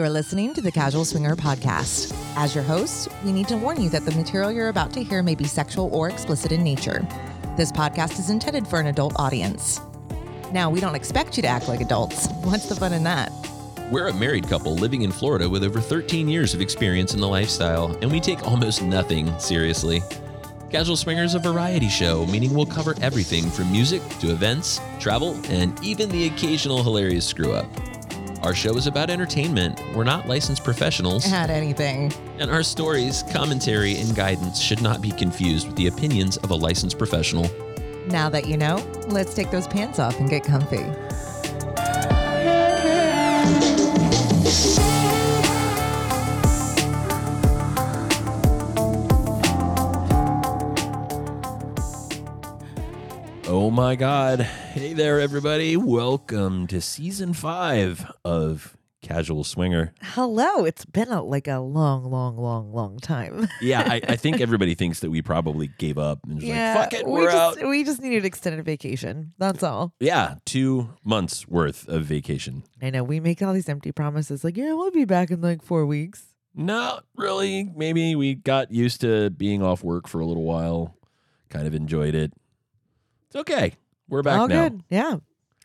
You're listening to the Casual Swinger Podcast. As your host, we need to warn you that the material you're about to hear may be sexual or explicit in nature. This podcast is intended for an adult audience. Now, we don't expect you to act like adults. What's the fun in that? We're a married couple living in Florida with over 13 years of experience in the lifestyle, and we take almost nothing seriously. Casual Swinger is a variety show, meaning we'll cover everything from music to events, travel, and even the occasional hilarious screw up. Our show is about entertainment. We're not licensed professionals, Had anything. and our stories, commentary, and guidance should not be confused with the opinions of a licensed professional. Now that you know, let's take those pants off and get comfy. Oh my God. Hey there, everybody. Welcome to season five of Casual Swinger. Hello. It's been a, like a long, long, long, long time. Yeah, I, I think everybody thinks that we probably gave up and just like, fuck it, we we're just, out. We just needed extended vacation. That's all. Yeah, two months worth of vacation. I know we make all these empty promises like, yeah, we'll be back in like four weeks. Not really. Maybe we got used to being off work for a little while, kind of enjoyed it. It's okay. We're back all now. good. Yeah.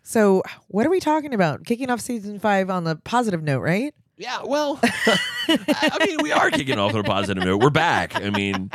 So, what are we talking about? Kicking off season five on the positive note, right? Yeah, well, I mean, we are kicking off on a positive note. We're back. I mean,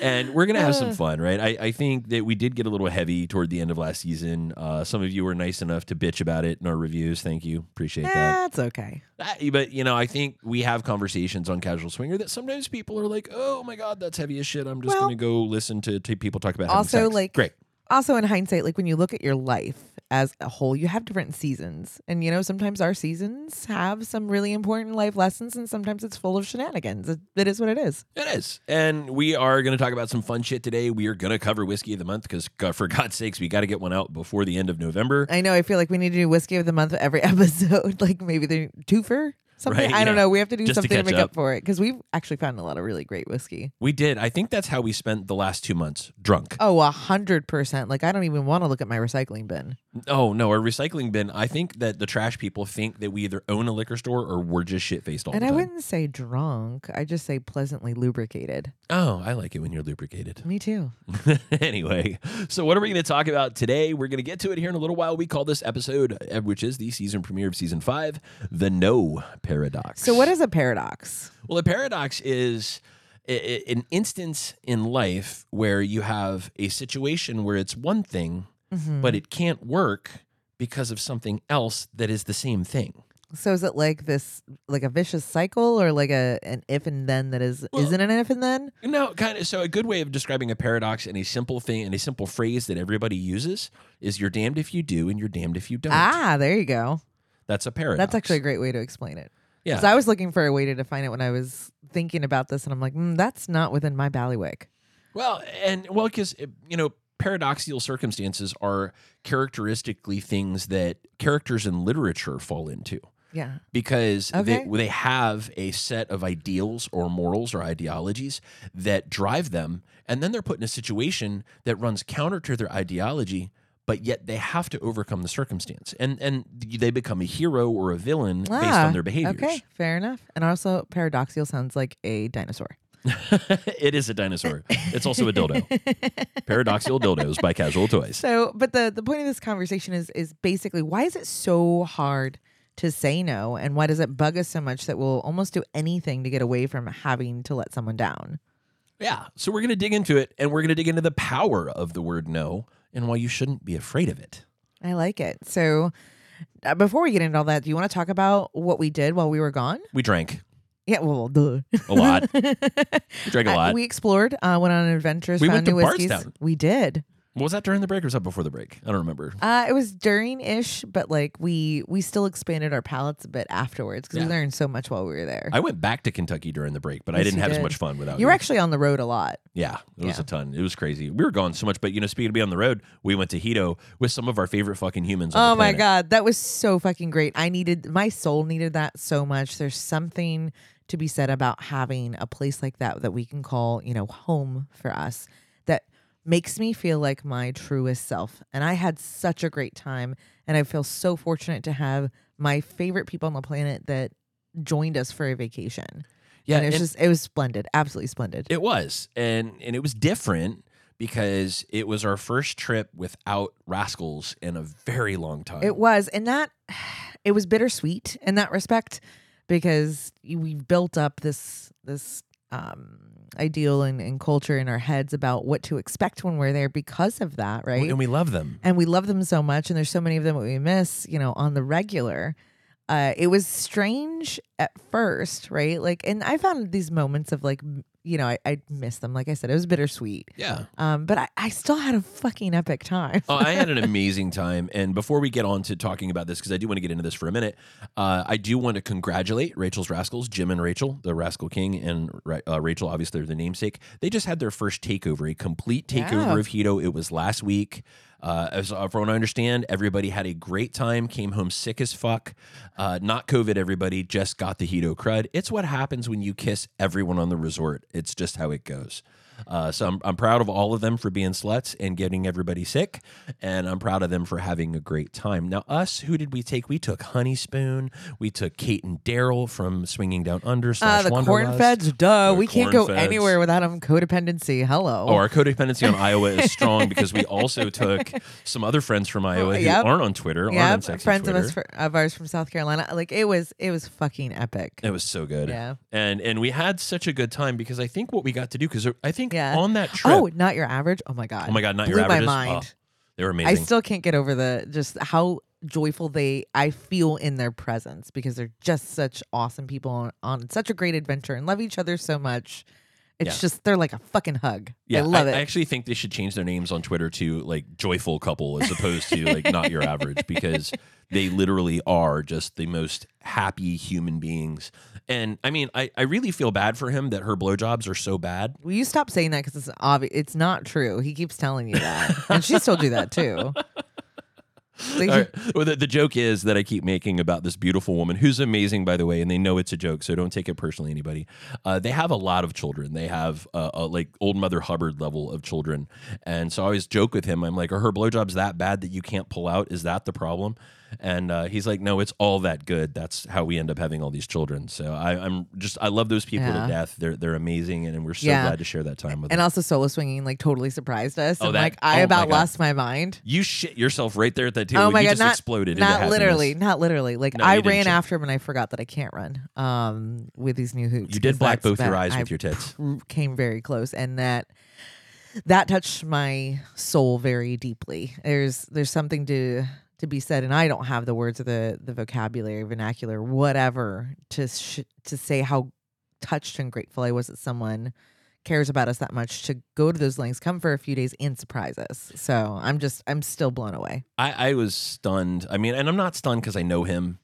and we're gonna have some fun, right? I, I think that we did get a little heavy toward the end of last season. Uh, some of you were nice enough to bitch about it in our reviews. Thank you, appreciate that. That's okay. That- But you know, I think we have conversations on Casual Swinger that sometimes people are like, "Oh my god, that's heavy as shit." I'm just Well- gonna go listen to, to people talk about Also, sex." like- great. Also, in hindsight, like when you look at your life as a whole, you have different seasons. And, you know, sometimes our seasons have some really important life lessons, and sometimes it's full of shenanigans. It, it is what it is. It is. And we are going to talk about some fun shit today. We are going to cover Whiskey of the Month because, for God's sakes, we got to get one out before the end of November. I know. I feel like we need to do whiskey of the month every episode. like maybe the twofer, something. Right, I don't yeah. know. We have to do Just something to, catch make up up. for it because we've actually found a lot of really great whiskey. We did. I think that's how we spent the last two months drunk. Oh, a hundred percent. Like I don't even want to look at my recycling bin. Oh, no. Our recycling bin, I think that the trash people think that we either own a liquor store or we're just shit faced all and the time. And I wouldn't say drunk. I just say pleasantly lubricated. Oh, I like it when you're lubricated. Me too. anyway, so what are we going to talk about today? We're going to get to it here in a little while. We call this episode, uh, which is the season premiere of season five, The No Paradox. So what is a paradox? Well, a paradox is an instance in life where you have a situation where it's one thing, Mm-hmm. but it can't work because of something else that is the same thing. So is it like this, like a vicious cycle, or like a an if and then that is Well- isn't an if and then? No, kind of. So, a good way of describing a paradox and a simple thing and a simple phrase that everybody uses is "you're damned if you do and you're damned if you don't." Ah, there you go. That's a paradox. That's actually a great way to explain it. Yeah. Because I was looking for a way to define it when I was thinking about this, and I'm like, mm, that's not within my ballywick. Well, and well, because you know, paradoxical circumstances are characteristically things that characters in literature fall into Yeah. because Okay. they they have a set of ideals or morals or ideologies that drive them, and then they're put in a situation that runs counter to their ideology. But yet they have to overcome the circumstance, and and they become a hero or a villain based Ah, on their behaviors. Okay, fair enough. And also, paradoxical sounds like a dinosaur. it is a dinosaur. It's also a dildo. Paradoxical dildos by Casual Toys. So, but the the point of this conversation is is basically why is it so hard to say no, and why does it bug us so much that we'll almost do anything to get away from having to let someone down? Yeah. So we're going to dig into it and we're going to dig into the power of the word no and why you shouldn't be afraid of it. I like it. So, uh, before we get into all that, do you want to talk about what we did while we were gone? We drank Yeah, well, duh. a lot. we drank a Uh, lot. we explored, uh, went on adventures, We found went to new whiskeys. Bardstown. We did. Was that during the break or was that before the break? I don't remember. Uh, it was during ish, but like we we still expanded our palates a bit afterwards because Yeah. we learned so much while we were there. I went back to Kentucky during the break, but I Yes, didn't you have as did. much fun without you were actually on the road a lot. Yeah, it was Yeah. a ton. It was crazy. We were gone so much, but you know, speaking of being on the road, we went to Hedo with some of our favorite fucking humans. On Oh the my planet. god, that was so fucking great. I needed my soul needed that so much. There's something to be said about having a place like that that we can call, you know, home for us makes me feel like my truest self. And I had such a great time and I feel so fortunate to have my favorite people on the planet that joined us for a vacation. Yeah, and it was just it was splendid, absolutely splendid. It was, and and it was different because it was our first trip without rascals in a very long time. It was, and that it was bittersweet in that respect because we built up this this um ideal and, and culture in our heads about what to expect when we're there because of that, right? and we love them. and we love them so much and there's so many of them that we miss you know on the regular uh it was strange at first right like and i found these moments of like you know i, I miss them like i said it was bittersweet Yeah. um but I, I still had a fucking epic time oh, I had an amazing time. And before we get on to talking about this, because I do want to get into this for a minute, uh, I do want to congratulate Rachel's Rascals, Jim and Rachel, the Rascal King, and uh, Rachel, obviously, they're the namesake. They just had their first takeover, a complete takeover Yeah. of Hedo. It was last week. Uh, as uh, from what I understand, everybody had a great time, came home sick as fuck. Uh, not COVID, everybody, just got the Hedo crud. It's what happens when you kiss everyone on the resort. It's just how it goes. Uh, so I'm, I'm proud of all of them for being sluts and getting everybody sick, and I'm proud of them for having a great time. Now, us, who did we take? We took Honey Spoon. We took Kate and Daryl from Swinging Down Under. uh the corn feds duh The we can't go feds. anywhere without them codependency hello Oh, our codependency on Iowa is strong because we also took some other friends from Iowa who Yep. aren't on Twitter, aren't yeah on friends Twitter. of us fr- of ours from south carolina like it was it was fucking epic it was so good. yeah And and we had such a good time because I think what we got to do because I think Yeah. on that trip, oh not your average oh my god oh my god, not blew your averages. my Oh, mind they were amazing. I still can't get over the just how joyful they I feel in their presence because they're just such awesome people on, on such a great adventure and love each other so much. It's Yeah. just they're like a fucking hug. Yeah, I love I, it. I actually think they should change their names on Twitter to like joyful couple as opposed to like not your average because they literally are just the most happy human beings. And I mean, I, I really feel bad for him that her blowjobs are so bad. Will you stop saying that because it's obvious? It's not true. He keeps telling you that, and she's told you that too. Right. Well, the, the joke is that I keep making about this beautiful woman who's amazing, by the way, and they know it's a joke, so don't take it personally, anybody. Uh, they have a lot of children. They have uh, a like old Mother Hubbard level of children, and so I always joke with him. I'm like, "Are her blowjobs that bad that you can't pull out? Is that the problem?" And uh, he's like, "No, it's all that good. That's how we end up having all these children." So I, I'm just I love those people Yeah. to death. They're they're amazing, and we're so Yeah. glad to share that time with them. and them. also solo swinging like totally surprised us. Oh, and that- like oh I my about God. lost my mind. you shit yourself right there at that table. oh my you god, just not exploded. Not literally, not literally. Like No, I ran after him and I forgot that I can't run. Um, with these new hoops. You did black both your eyes I with your tits. came very close and that that touched my soul very deeply there's there's something to to be said and i don't have the words or the the vocabulary vernacular whatever to sh- to say how touched and grateful i was that someone cares about us that much to go to those lengths come for a few days and surprise us so i'm just i'm still blown away I, I was stunned. I mean, and I'm not stunned because I know him,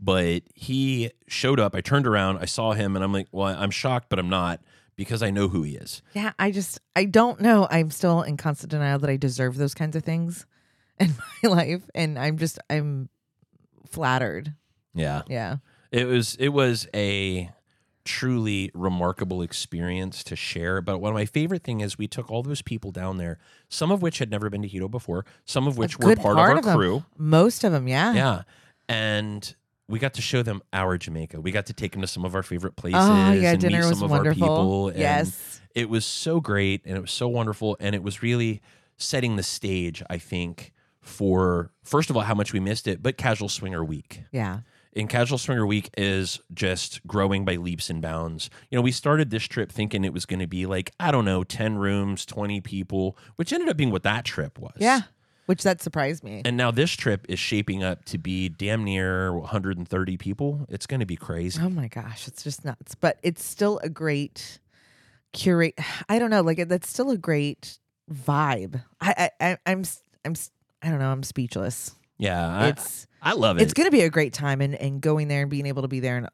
but he showed up. I turned around, I saw him, and I'm like, well, I'm shocked, but I'm not because I know who he is. yeah i just i don't know i'm still in constant denial that i deserve those kinds of things in my life and i'm just i'm flattered Yeah, yeah it was it was a truly remarkable experience to share. But one of my favorite thing is we took all those people down there, some of which had never been to Hedo before, some of which were part, part of of crew. Most of them, yeah. Yeah, and. We got to show them our Jamaica. We got to take them to some of our favorite oh, places. Oh yeah, and dinner meet was some of wonderful. our people. And yes. it was so great and it was so wonderful and it was really setting the stage i think for first of all how much we missed it but casual swinger week Yeah. and casual swinger week is just growing by leaps and bounds you know we started this trip thinking it was going to be like i don't know 10 rooms 20 people which ended up being what that trip was Yeah. Which that surprised me. and now this trip is shaping up to be damn near 130 people it's going to be crazy oh my gosh, it's just nuts. But it's still a great curate. I don't know, like it- that's still a great vibe. I, I, I'm I'm I don't know. I'm speechless. yeah I, it's I love it it's going to be a great time, and and going there and being able to be there in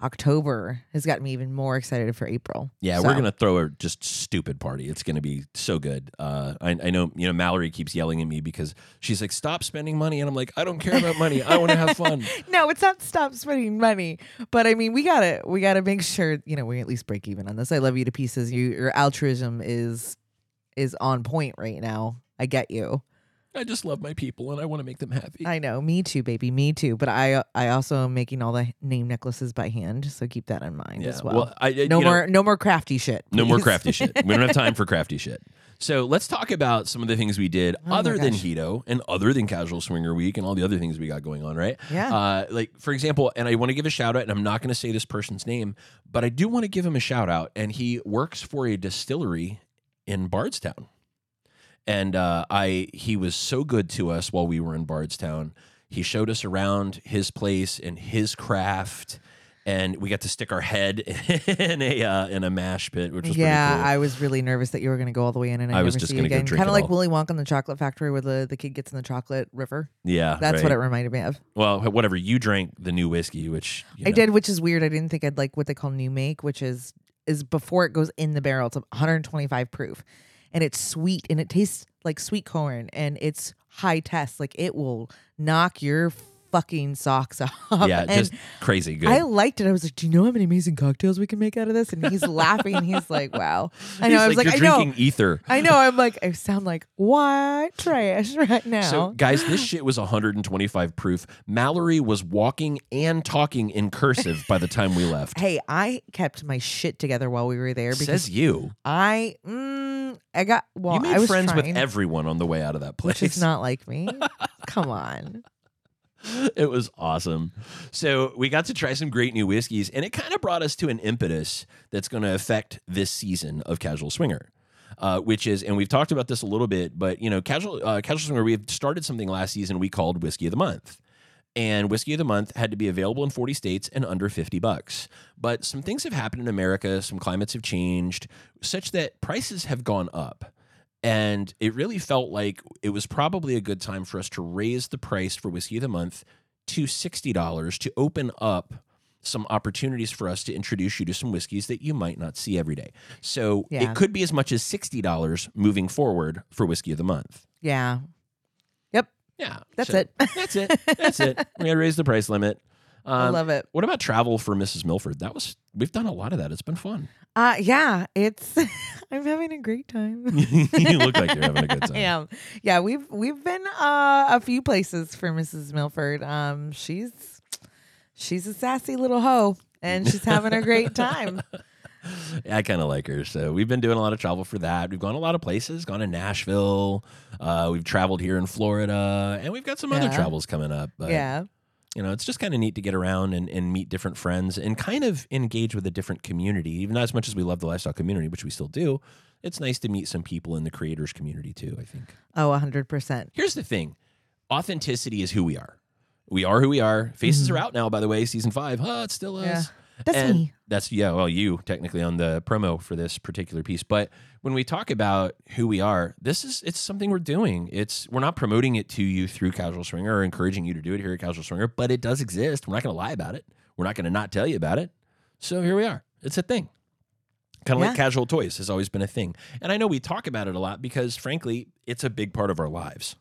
October has gotten me even more excited for April. Yeah, So, we're gonna throw a just stupid party. It's gonna be so good. Uh, I, I know you know Mallory keeps yelling at me because she's like, "Stop spending money," and I'm like, "I don't care about money. I want to have fun." No, it's not stop spending money, but I mean, we gotta we gotta make sure you know we at least break even on this. I love you to pieces. You your altruism is is on point right now. I get you, I just love my people and I want to make them happy. I know, me too, baby, me too. But I I also am making all the name necklaces by hand, so keep that in mind as well. I, I- no you know, more no more crafty shit. no more crafty shit. We don't have time for crafty shit. So let's talk about some of the things we did Oh other than. Hedo and other than Casual Swinger Week and all the other things we got going on, right? Yeah. Uh, like for example, and I want to give a shout out, and I'm not going to say this person's name, but I do want to give him a shout out, and he works for a distillery in Bardstown, and uh, I he was so good to us while we were in Bardstown. He showed us around his place and his craft. And we got to stick our head in a uh, in a mash pit, which was yeah, pretty cool. I was really nervous that you were going to go all the way in and I, I was just gonna you go drink Kind of like all. Willy Wonka in the Chocolate Factory, where the, the kid gets in the chocolate river. Yeah, That's right. what it reminded me of. Well, whatever. You drank the new whiskey, which you I did, which is weird. I didn't think I'd like what they call new make, which is is before it goes in the barrel. It's 125 proof, and it's sweet and it tastes like sweet corn, and it's high test. Like it will knock your fucking socks off. Yeah, and just crazy good. I liked it. I was like, "Do you know how many amazing cocktails we can make out of this?" And he's laughing. He's like, "Wow." I know. He's I was like, You're "I know." ether. I know. I'm like, I sound like white trash right now. So, guys, this shit was 125 proof. Mallory was walking and talking in cursive by the time we left. hey, I kept my shit together while we were there because Says you. I, mm, I got well. you made I was friends trying, with everyone on the way out of that place. which is not like me. Come on. it was awesome. So we got to try some great new whiskeys, and it kind of brought us to an impetus that's going to affect this season of Casual Swinger. Uh, which is, and we've talked about this a little bit, but you know, casual uh, casual swinger. We had started something last season we called Whiskey of the Month, and Whiskey of the Month had to be available in 40 states and under 50 bucks. But some things have happened in America, some climates have changed, such that prices have gone up. And it really felt like it was probably a good time for us to raise the price for Whiskey of the Month to $60 to open up some opportunities for us to introduce you to some whiskeys that you might not see every day. So Yeah. it could be as much as $60 moving forward for Whiskey of the Month. Yeah. Yeah. That's so it. That's it. That's it. We got to raise the price limit. I Um, love it. What about travel for Mrs. Milford? That was we've done a lot of that. It's been fun. Uh, yeah. It's. I'm having a great time. you look like you're having a good time. I am. Yeah, we've we've been uh, a few places for Mrs. Milford. Um, she's she's a sassy little hoe, and she's having a great time. I kind of like her. So we've been doing a lot of travel for that. We've gone a lot of places, gone to Nashville. Uh, we've traveled here in Florida, and we've got some other travels coming up. But, yeah, you know, it's just kind of neat to get around and, and meet different friends and kind of engage with a different community. Even not as much as we love the lifestyle community, which we still do, it's nice to meet some people in the creators community too, I think. Oh, 100%. Here's the thing authenticity is who we are. We are who we are. Faces are out now, by the way, season five. Huh, it still is. Mm-hmm. Yeah. That's And me. That's yeah, well, you technically on the promo for this particular piece. But when we talk about who we are, this is it's something we're doing. It's we're not promoting it to you through Casual Swinger or encouraging you to do it here at Casual Swinger, but it does exist. We're not going to lie about it. We're not going to not tell you about it. So here we are. It's a thing. Kind of like casual toys has always been a thing. And I know we talk about it a lot because frankly, it's a big part of our lives.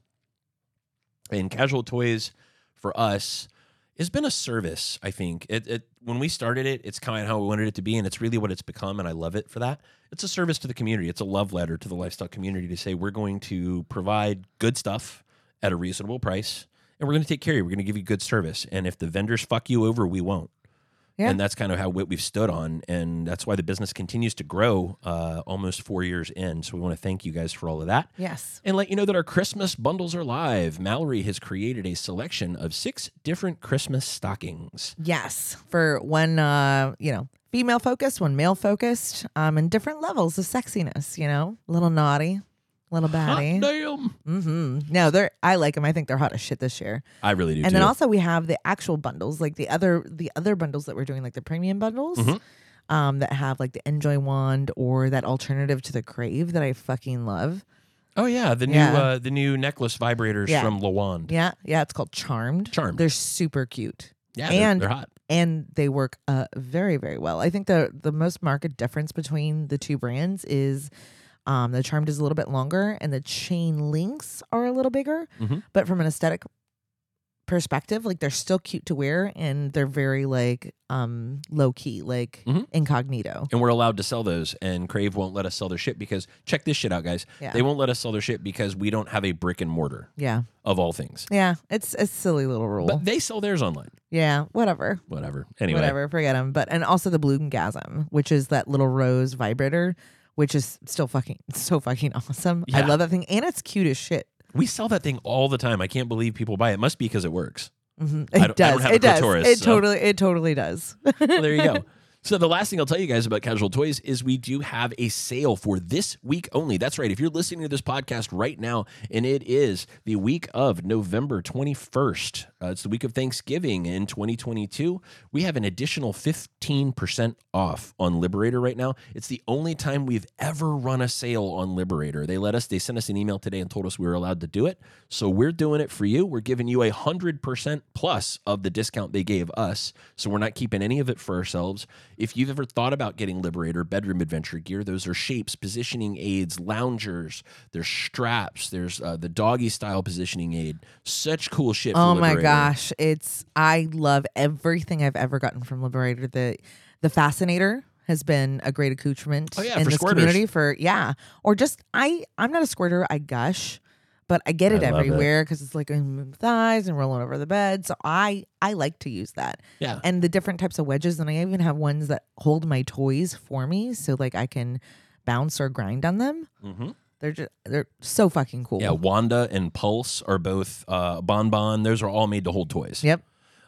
And casual toys for us has been a service, I think. It, it when we started it, it's kind of how we wanted it to be, and it's really what it's become, and I love it for that. It's a service to the community. It's a love letter to the lifestyle community to say we're going to provide good stuff at a reasonable price, and we're going to take care of you. We're going to give you good service, and if the vendors fuck you over, we won't. Yeah. And that's kind of how what we've stood on, and that's why the business continues to grow uh, almost four years in. So we want to thank you guys for all of that Yes. and let you know that our Christmas bundles are live. Mallory has created a selection of six different Christmas stockings. Yes. For one, uh, you know, female focused, one male focused, um, and different levels of sexiness. You know, a little naughty, little Hot baddie. damn! Mm-hmm. No, they're. I like them. I think they're hot as shit this year. I really do and too. then also we have the actual bundles, like the other the other bundles that we're doing, like the premium bundles, Mhm. um, that have like the Enjoy wand or that alternative to the Crave that I fucking love. oh yeah, the Yeah. new uh, the new necklace vibrators Yeah. from Le Wand. Yeah, yeah, it's called Charmed. Charmed. They're super cute. Yeah, they're, And- they're hot. and they work uh, very very well. I think the the most marked difference between the two brands is um, the Charmed is a little bit longer and the chain links are a little bigger. Mhm. But from an aesthetic perspective, like they're still cute to wear and they're very like um low key, like Mhm. incognito. and we're allowed to sell those and crave won't let us sell their shit because check this shit out guys Yeah. they won't let us sell their shit because we don't have a brick and mortar Yeah. of all things Yeah. It's a silly little rule. but they sell theirs online yeah. Whatever. whatever anyway Whatever. Forget them. But and also the Bloomgasm, which is that little rose vibrator, which is still fucking so fucking awesome. I love that thing. And it's cute as shit. we sell that thing all the time i can't believe people buy it must be because it works hmm I don't- I It does. have a It does. It so- totally. It totally does. well, there you go. So the last thing I'll tell you guys about Casual Toys is we do have a sale for this week only. That's right. If you're listening to this podcast right now, and it is the week of November 21st, uh, it's the week of Thanksgiving in 2022, we have an additional 15% off on Liberator right now. It's the only time we've ever run a sale on Liberator. They let us, they sent us an email today and told us we were allowed to do it. So we're doing it for you. We're giving you a 100% plus of the discount they gave us. So we're not keeping any of it for ourselves. If you've ever thought about getting Liberator bedroom adventure gear, those are shapes, positioning aids, loungers, there's straps, there's uh, the doggy style positioning aid. Such cool shit. for Oh my Liberator. gosh, it's I love everything I've ever gotten from Liberator. The the fascinator has been a great accoutrement Oh, yeah, in this squirters. community for yeah. Or just I I'm not a squirter, I gush, but I get it I everywhere because it's like in the thighs and rolling over the bed. So I I like to use that. Yeah. And the different types of wedges, and I even have ones that hold my toys for me, so like I can bounce or grind on them. hmm They're just they're so fucking cool. Yeah, Wanda and Pulse are both uh, Bon Bon. Those are all made to hold toys. Yep.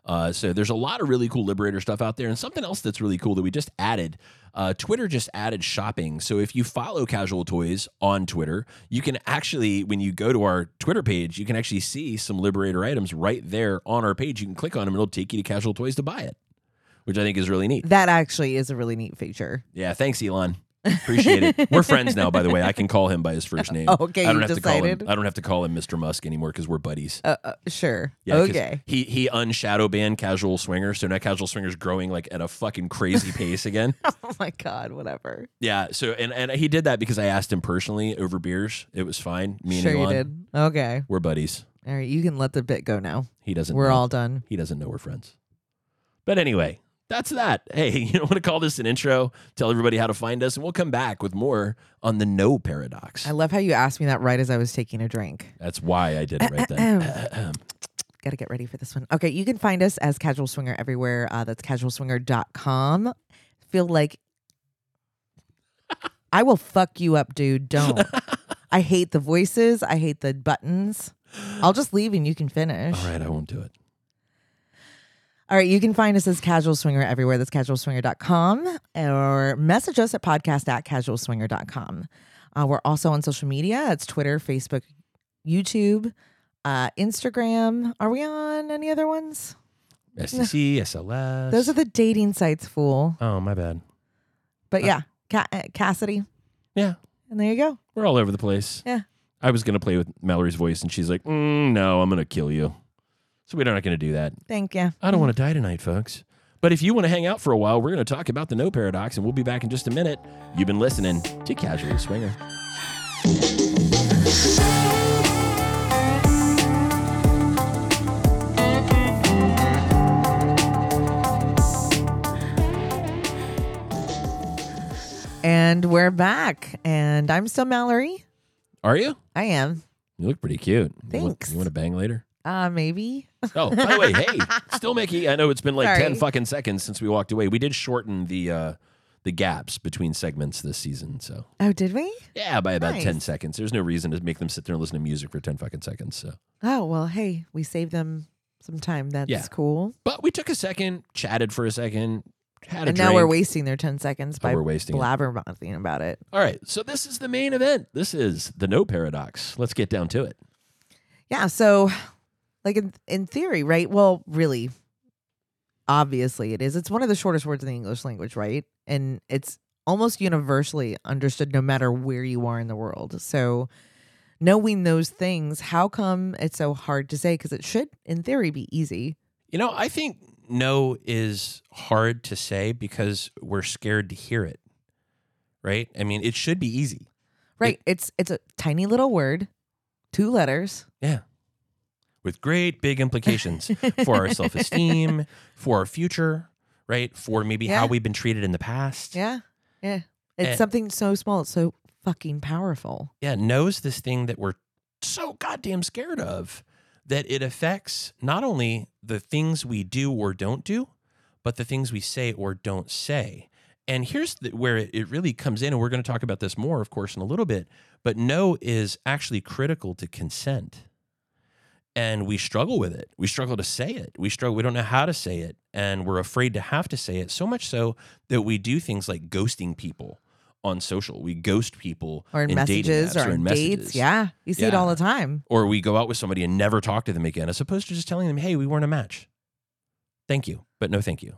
Uh, so there's a lot of really cool Liberator stuff out there. And something else that's really cool that we just added uh, Twitter just added shopping. So if you follow Casual Toys on Twitter, you can actually, when you go to our Twitter page, you can actually see some Liberator items right there on our page. You can click on them and it'll take you to Casual Toys to buy it, which I think is really neat. That actually is a really neat feature. Yeah, thanks, Elon. Appreciate it. We're friends now, by the way. I can call him by his first name. Oh, okay, I don't you have to call him. decided? I don't have to call him Mr. Musk anymore because we're buddies. Uh, uh, sure. Yeah, 'cause okay. He he unshadow banned casual swinger, so now casual swinger's growing like at a fucking crazy pace again. Oh my god. Whatever. Yeah. So and and he did that because I asked him personally over beers. It was fine. Me and sure you Elon, did. Okay. we're buddies. All right. You can let the bit go now. He doesn't. We're know. all done. He doesn't know we're friends. But anyway, that's that. Hey, you don't want to call this an intro? Tell everybody how to find us, and we'll come back with more on the no paradox. I love how you asked me that right as I was taking a drink. That's why I did it right then. Got to get ready for this one. Okay, you can find us as Casual Swinger everywhere. Uh, that's casualswinger.com. Feel like I will fuck you up, dude. Don't. I hate the voices. I hate the buttons. I'll just leave and you can finish. all right, I won't do it. All right, you can find us as Casual Swinger everywhere. That's casualswinger.com or message us at podcast at casualswinger.com. Uh, we're also on social media. It's Twitter, Facebook, YouTube, uh, Instagram. Are we on any other ones? STC, SLS. Those are the dating sites, fool. oh, my bad. But yeah, Ca- uh, Kasidie. Yeah, And there you go. We're all over the place. Yeah. I was gonna play with Mallory's voice, and she's like, mm, "No, I'm gonna kill you." So we're not gonna do that. Thank you. I don't want to die tonight, folks. But if you want to hang out for a while, we're gonna talk about the no paradox, and we'll be back in just a minute. You've been listening to Casual Swinger. And we're back. And I'm still Mallory. Are you? I am. You look pretty cute. You want- Thanks. You want to bang later? Uh, maybe. Oh, by the way, hey, still Mickey. I know it's been like ten fucking seconds since we walked away. We did shorten the uh, the gaps between segments this season, so Oh, did we? yeah, by about Nice. ten seconds. There's no reason to make them sit there and listen to music for ten fucking seconds. So. Oh, well, hey, we saved them some time. That's Yeah. cool. But we took a second, chatted for a second, had a And drink. now we're wasting their 10 seconds by we're wasting it. blabbermouthing about it. All right, so this is the main event. This is the no paradox. Let's get down to it. Yeah. So, like in, in theory, right? Well, really, obviously it is. It's one of the shortest words in the English language, right? And it's almost universally understood no matter where you are in the world. So, knowing those things, how come it's so hard to say? Because it should, in theory, be easy. You know, I think no is hard to say because we're scared to hear it. Right? I mean, it should be easy. Right. it's it's a tiny little word, two letters. Yeah. With great big implications for our self esteem, for our future, right? For maybe Yeah. how we've been treated in the past. Yeah. Yeah. It's And- something so small. It's so fucking powerful. yeah, knows this thing that we're so goddamn scared of that it affects not only the things we do or don't do, but the things we say or don't say. And here's the, where it, it really comes in, and we're going to talk about this more, of course, in a little bit. But no is actually critical to consent. And we struggle with it. We struggle to say it. We struggle. We don't know how to say it. And we're afraid to have to say it. So much so that we do things like ghosting people on social. We ghost people Or in, dating messages apps or, in in dates. Yeah. You see it all the time. Or we go out with somebody and never talk to them again, as opposed to just telling them, hey, we weren't a match. Thank you, but no thank you.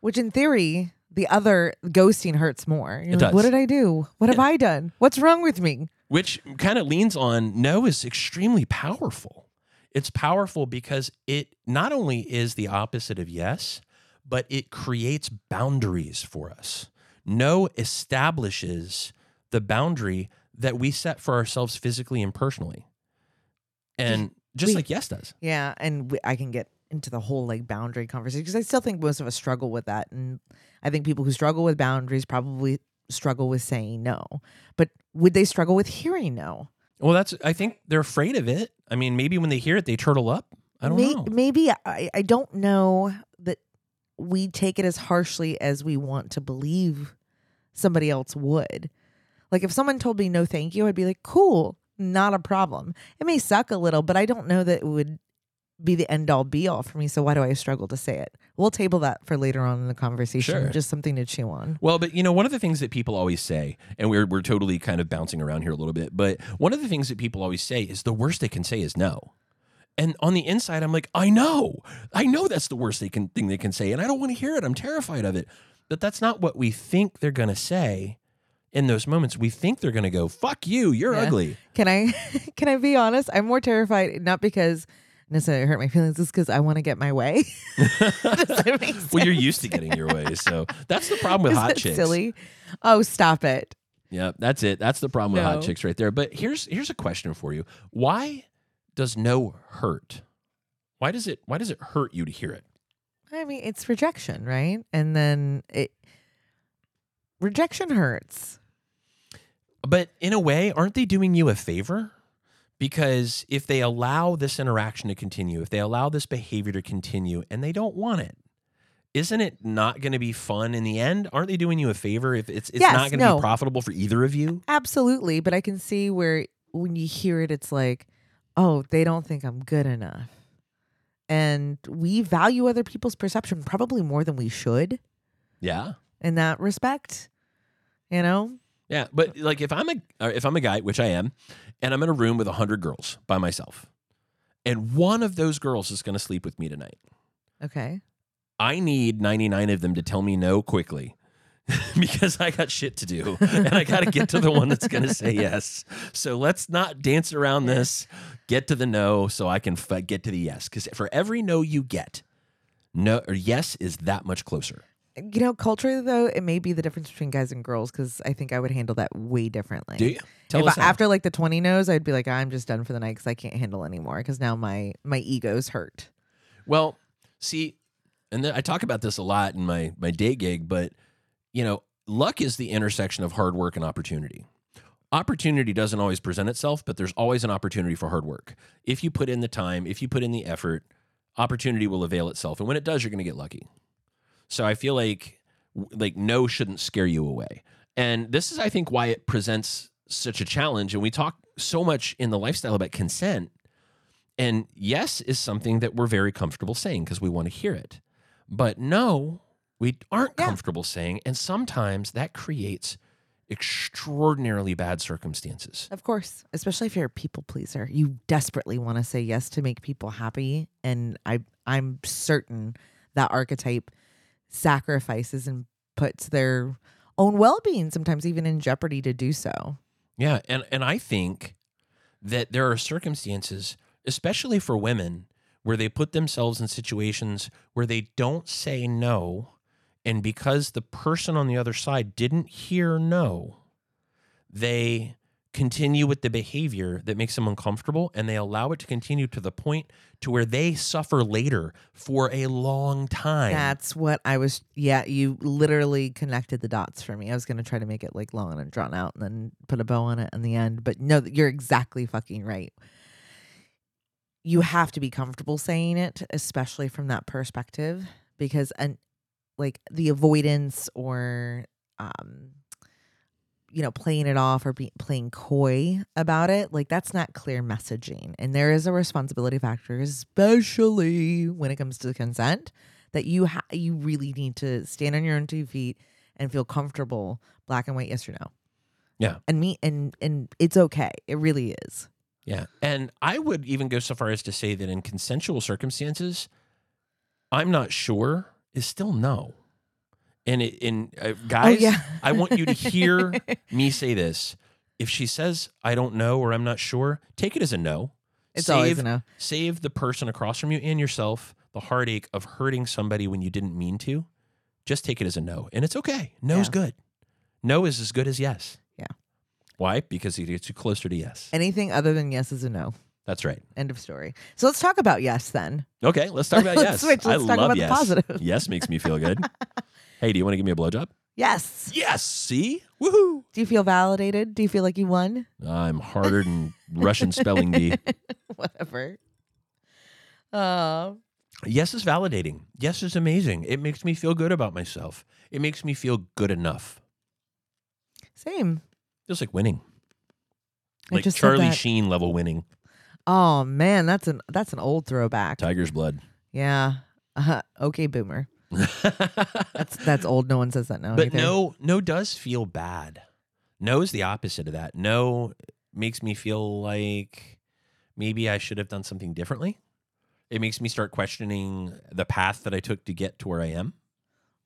Which in theory, the other ghosting hurts more. You're It like, what did I do? What have I done? What's wrong with me? Which kind of leans on no is extremely powerful. It's powerful because it not only is the opposite of yes, but it creates boundaries for us. No establishes the boundary that we set for ourselves physically and personally. And just we- like yes does. Yeah, and we, I can get into the whole like boundary conversation because I still think most of us struggle with that, and I think people who struggle with boundaries probably struggle with saying no. But would they struggle with hearing no? Well, that's I think they're afraid of it. I mean, maybe when they hear it, they turtle up. I don't May- know. Maybe I, I don't know that we take it as harshly as we want to believe somebody else would. Like if someone told me no thank you, I'd be like, cool, not a problem. It may suck a little, but I don't know that it would be the end all be all for me. So why do I struggle to say it? We'll table that for later on in the conversation. Sure. Just something to chew on. Well, but you know, one of the things that people always say, and we're we're totally kind of bouncing around here a little bit, but one of the things that people always say is the worst they can say is no. And on the inside, I'm like, I know, I know that's the worst they can thing they can say, and I don't want to hear it. I'm terrified of it. But that's not what we think they're gonna say in those moments. We think they're gonna go, "Fuck you, you're Yeah. ugly." Can I can I be honest? I'm more terrified not because necessarily hurt my feelings, it's because I want to get my way. Does that make sense? well, you're used to getting your way, so that's the problem with Isn't hot it chicks. silly? Oh, stop it. Yeah, that's it. That's the problem with hot chicks right there. But here's here's a question for you. Why does no hurt? Why does it why does it hurt you to hear it? I mean, it's rejection, right? And then it rejection hurts. But in a way, aren't they doing you a favor? Because if they allow this interaction to continue, if they allow this behavior to continue and they don't want it, isn't it not going to be fun in the end? Aren't they doing you a favor if it's it's Yes, not going to no. be profitable for either of you? Absolutely, but I can see where when you hear it, it's like, oh, they don't think I'm good enough. And we value other people's perception probably more than we should Yeah. in that respect. You know? Yeah, but like if I'm a if I'm a guy, which I am, and I'm in a room with 100 girls by myself, and one of those girls is going to sleep with me tonight. Okay. I need 99 of them to tell me no quickly because I got shit to do and I got to get to the one that's going to say yes. So let's not dance around this. Get to the no so I can f- get to the yes cuz for every no you get, no or yes is that much closer. You know, culturally though, it may be the difference between guys and girls because I think I would handle that way differently. Do you? Tell if us I, after like the 20 no's, I'd be like, I'm just done for the night because I can't handle anymore because now my my ego's hurt. Well, see, and then I talk about this a lot in my my day gig, but you know, luck is the intersection of hard work and opportunity. Opportunity doesn't always present itself, but there's always an opportunity for hard work. If you put in the time, if you put in the effort, opportunity will avail itself, and when it does, you're going to get lucky. So I feel like like no shouldn't scare you away. And this is I think why it presents such a challenge and we talk so much in the lifestyle about consent and yes is something that we're very comfortable saying because we want to hear it. But no, we aren't Yeah. comfortable saying. And sometimes that creates extraordinarily bad circumstances. Of course, especially if you're a people pleaser, you desperately want to say yes to make people happy, and I I'm certain that archetype sacrifices and puts their own well-being sometimes even in jeopardy to do so. Yeah. And, and I think that there are circumstances, especially for women, where they put themselves in situations where they don't say no. And because the person on the other side didn't hear no, they continue with the behavior that makes them uncomfortable and they allow it to continue to the point to where they suffer later for a long time. That's what I was. Yeah, you literally connected the dots for me. I was gonna try to make it like long and drawn out, and then put a bow on it in the end. But no, you're exactly fucking right. You have to be comfortable saying it, especially from that perspective, because and like the avoidance or um you know playing it off or be, playing coy about it like that's not clear messaging and there is a responsibility factor especially when it comes to consent that you ha- you really need to stand on your own two feet and feel comfortable black and white yes or no Yeah. and me and and it's okay it really is Yeah. And I would even go so far as to say that in consensual circumstances, I'm not sure is still no. And it, in uh, guys, oh yeah I want you to hear me say this. If she says I don't know or I'm not sure, take it as a no. it's save, always a no save the person across from you and yourself the heartache of hurting somebody when you didn't mean to. Just take it as a no, and it's okay. No Yeah. good. No is as good as yes. Yeah. Why? Because it gets you closer to yes. anything other than yes is a no That's right. end of story so let's talk about yes then Okay, let's talk about Let's yes. switch. Let's I talk love about the yes. positive. Yes makes me feel good. hey, do you want to give me a blowjob? yes Yes. See? Woohoo! do you feel validated do you feel like you won I'm harder than Russian spelling bee. whatever uh Yes is validating. Yes is amazing. It makes me feel good about myself. It makes me feel good enough. same Feels like winning. I Like just said Charlie that. Sheen level winning. Oh man, that's an that's an old throwback. Tiger's blood. Yeah. Uh, okay, boomer. That's that's old. No one says that now. but either. no, no does feel bad. No is the opposite of that. No makes me feel like maybe I should have done something differently. It makes me start questioning the path that I took to get to where I am.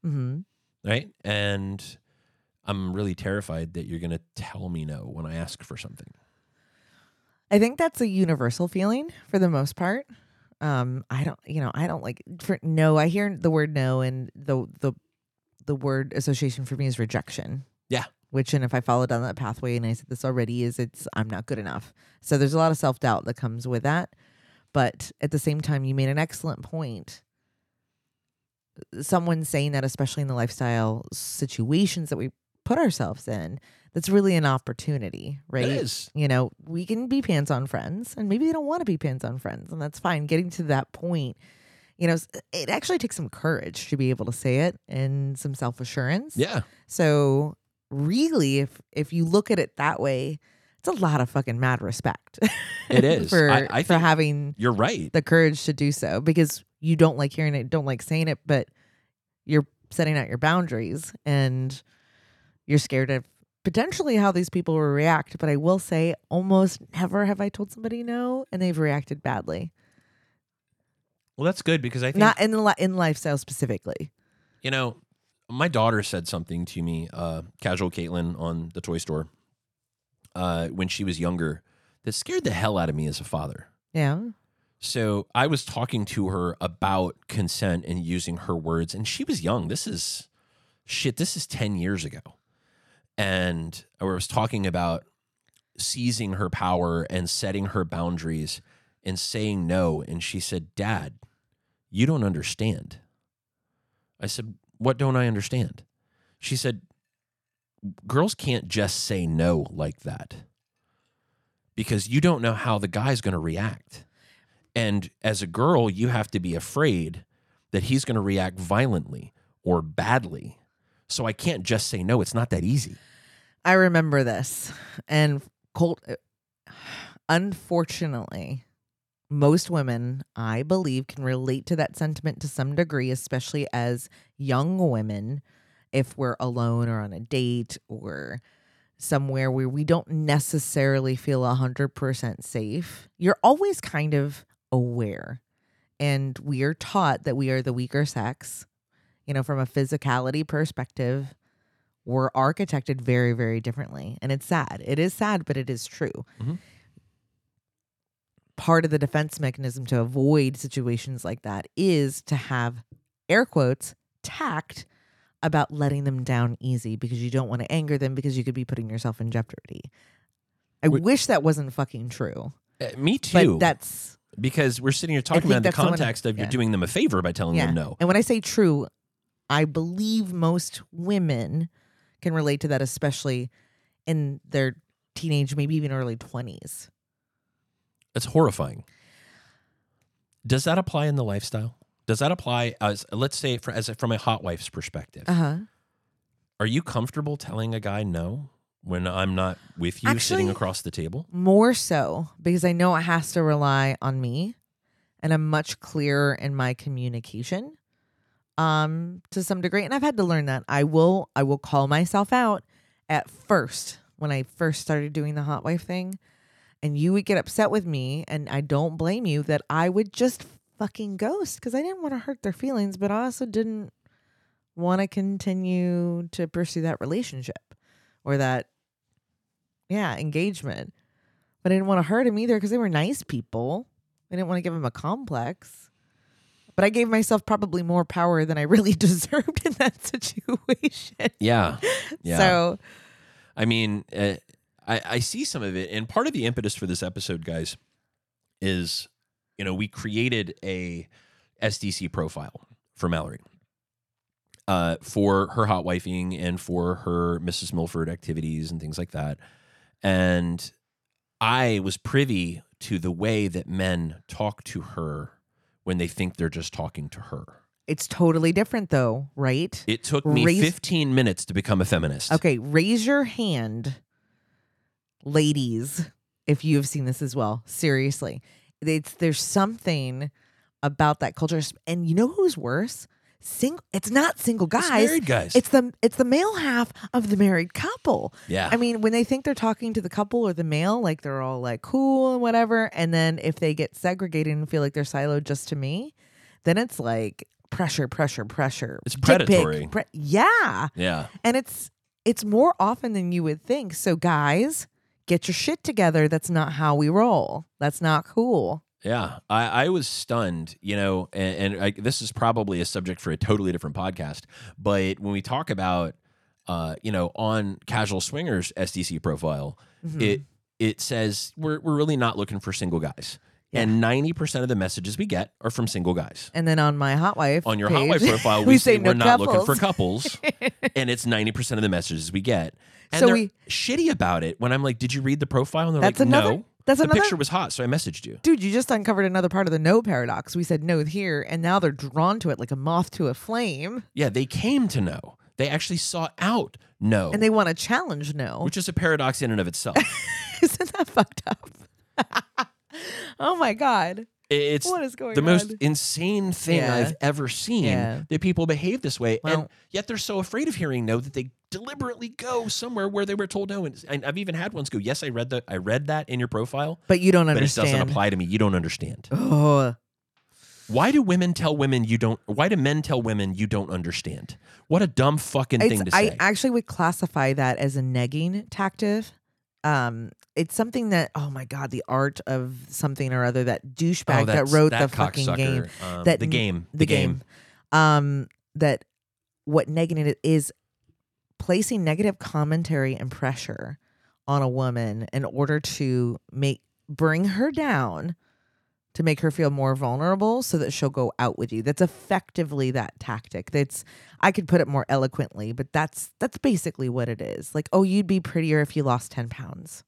Mhm. Right. And I'm really terrified that you're going to tell me no when I ask for something. I think that's a universal feeling for the most part. Um, I don't, you know, I don't like for no. I hear the word no, and the the the word association for me is rejection. Yeah. Which, and if I follow down that pathway, and I said this already, is it's I'm not good enough. So there's a lot of self doubt that comes with that. But at the same time, you made an excellent point. Someone saying that, especially in the lifestyle situations that we put ourselves in, that's really an opportunity, right? It is. you know, we can be pants on friends and maybe they don't want to be pants on friends and that's fine. Getting to that point, you know, it actually takes some courage to be able to say it and some self-assurance. Yeah. So really if if you look at it that way, it's a lot of fucking mad respect. It is. for I- I for having You're right. the courage to do so because you don't like hearing it, don't like saying it, but you're setting out your boundaries and you're scared of potentially how these people will react. But I will say, almost never have I told somebody no and they've reacted badly. Well, that's good because I think Not in the li- in lifestyle specifically. You know, my daughter said something to me, uh, casual Caitlin on the toy store, uh, when she was younger, that scared the hell out of me as a father. Yeah. So I was talking to her about consent and using her words, and she was young. This is shit. This is ten years ago, and I was talking about seizing her power and setting her boundaries and saying no. And she said, "Dad, you don't understand." I said, "What don't I understand?" She said, "Girls can't just say no like that." Because you don't know how the guy's going to react. And as a girl, you have to be afraid that he's going to react violently or badly. So I can't just say no. It's not that easy. I remember this. And Colt, unfortunately, most women, I believe, can relate to that sentiment to some degree, especially as young women, if we're alone or on a date or somewhere where we don't necessarily feel 100% safe. You're always kind of aware. And we are taught that we are the weaker sex. You know, from a physicality perspective, we're architected very, very differently. And it's sad. It is sad, but it is true. Mhm. Part of the defense mechanism to avoid situations like that is to have air quotes tact about letting them down easy because you don't want to anger them because you could be putting yourself in jeopardy. I Wh- wish that wasn't fucking true. Uh, me too. But that's because we're sitting here talking about the that's the one- context of you're yeah. doing them a favor by telling yeah. them no. And when I say true, I believe most women can relate to that, especially in their teenage, maybe even early twenties. That's horrifying. Does that apply in the lifestyle? Does that apply as let's say for, as from a hot wife's perspective? Uh huh. Are you comfortable telling a guy no when I'm not with you sitting across the table? More so because I know it has to rely on me, and I'm much clearer in my communication, um, to some degree. And I've had to learn that. I will. I will call myself out at first when I first started doing the hot wife thing, and you would get upset with me, and I don't blame you that I would just fucking ghost because I didn't want to hurt their feelings, but I also didn't want to continue to pursue that relationship or that yeah engagement but i didn't want to hurt him either because they were nice people i didn't want to give him a complex but i gave myself probably more power than i really deserved in that situation Yeah. Yeah. so I mean, uh, I, I see some of it, and part of the impetus for this episode, guys, is you know we created a SDC profile for Mallory, uh, for her hot wifing and for her Mrs. Milford activities and things like that, and I was privy to the way that men talk to her when they think they're just talking to her. it's totally different though right It took me Raise- 15 minutes to become a feminist. okay raise your hand ladies if you have seen this as well seriously it's there's something about that culture and you know who's worse single it's not single It's guys married guys. It's the it's the male half of the married couple. yeah. I mean, when they think they're talking to the couple or the male, like they're all like cool and whatever, and then if they get segregated and feel like they're siloed just to me, then it's like pressure, pressure, pressure. It's predatory. pre- yeah, yeah. and it's it's more often than you would think. So guys, get your shit together. That's not how we roll. That's not cool. Yeah, I, I was stunned, you know, and, and I, this is probably a subject for a totally different podcast. But when we talk about, uh, you know, on Casual Swingers SDC profile, Mhm. it it says we're we're really not looking for single guys, Yeah. and ninety percent of the messages we get are from single guys. and then on my hot wife On your page, hot wife profile, we, we say, say we're no not looking for couples. and it's ninety percent of the messages we get. And So they're we- shitty about it when I'm like, "Did you read the profile?" And they're like, another- "No." That's the another- picture was hot, so I messaged you. Dude, you just uncovered another part of the no paradox. We said no here, and now they're drawn to it like a moth to a flame, Yeah, they came to know. They actually sought out no, and they want to challenge no. which is a paradox in and of itself. Isn't that fucked up? oh my god, It's what is going the on? most insane thing Yeah. I've ever seen Yeah. that people behave this way, and yet they're so afraid of hearing no that they deliberately go somewhere where they were told no. And and I've even had ones go, "Yes, I read the I read that in your profile, but you don't understand. but it doesn't apply to me. You don't understand." Oh, Why do women tell women you don't? Why do men tell women you don't understand? What a dumb fucking it's, thing to say. I actually would classify that as a negging tactic. Um, it's something that oh my god, the art of something or other that douchebag oh, that wrote that the fucking game. Um, that the game. the game. um that what negative it is placing negative commentary and pressure on a woman in order to make bring her down to make her feel more vulnerable so that she'll go out with you that's effectively that tactic that's i could put it more eloquently but that's that's basically what it is like oh you'd be prettier if you lost 10 pounds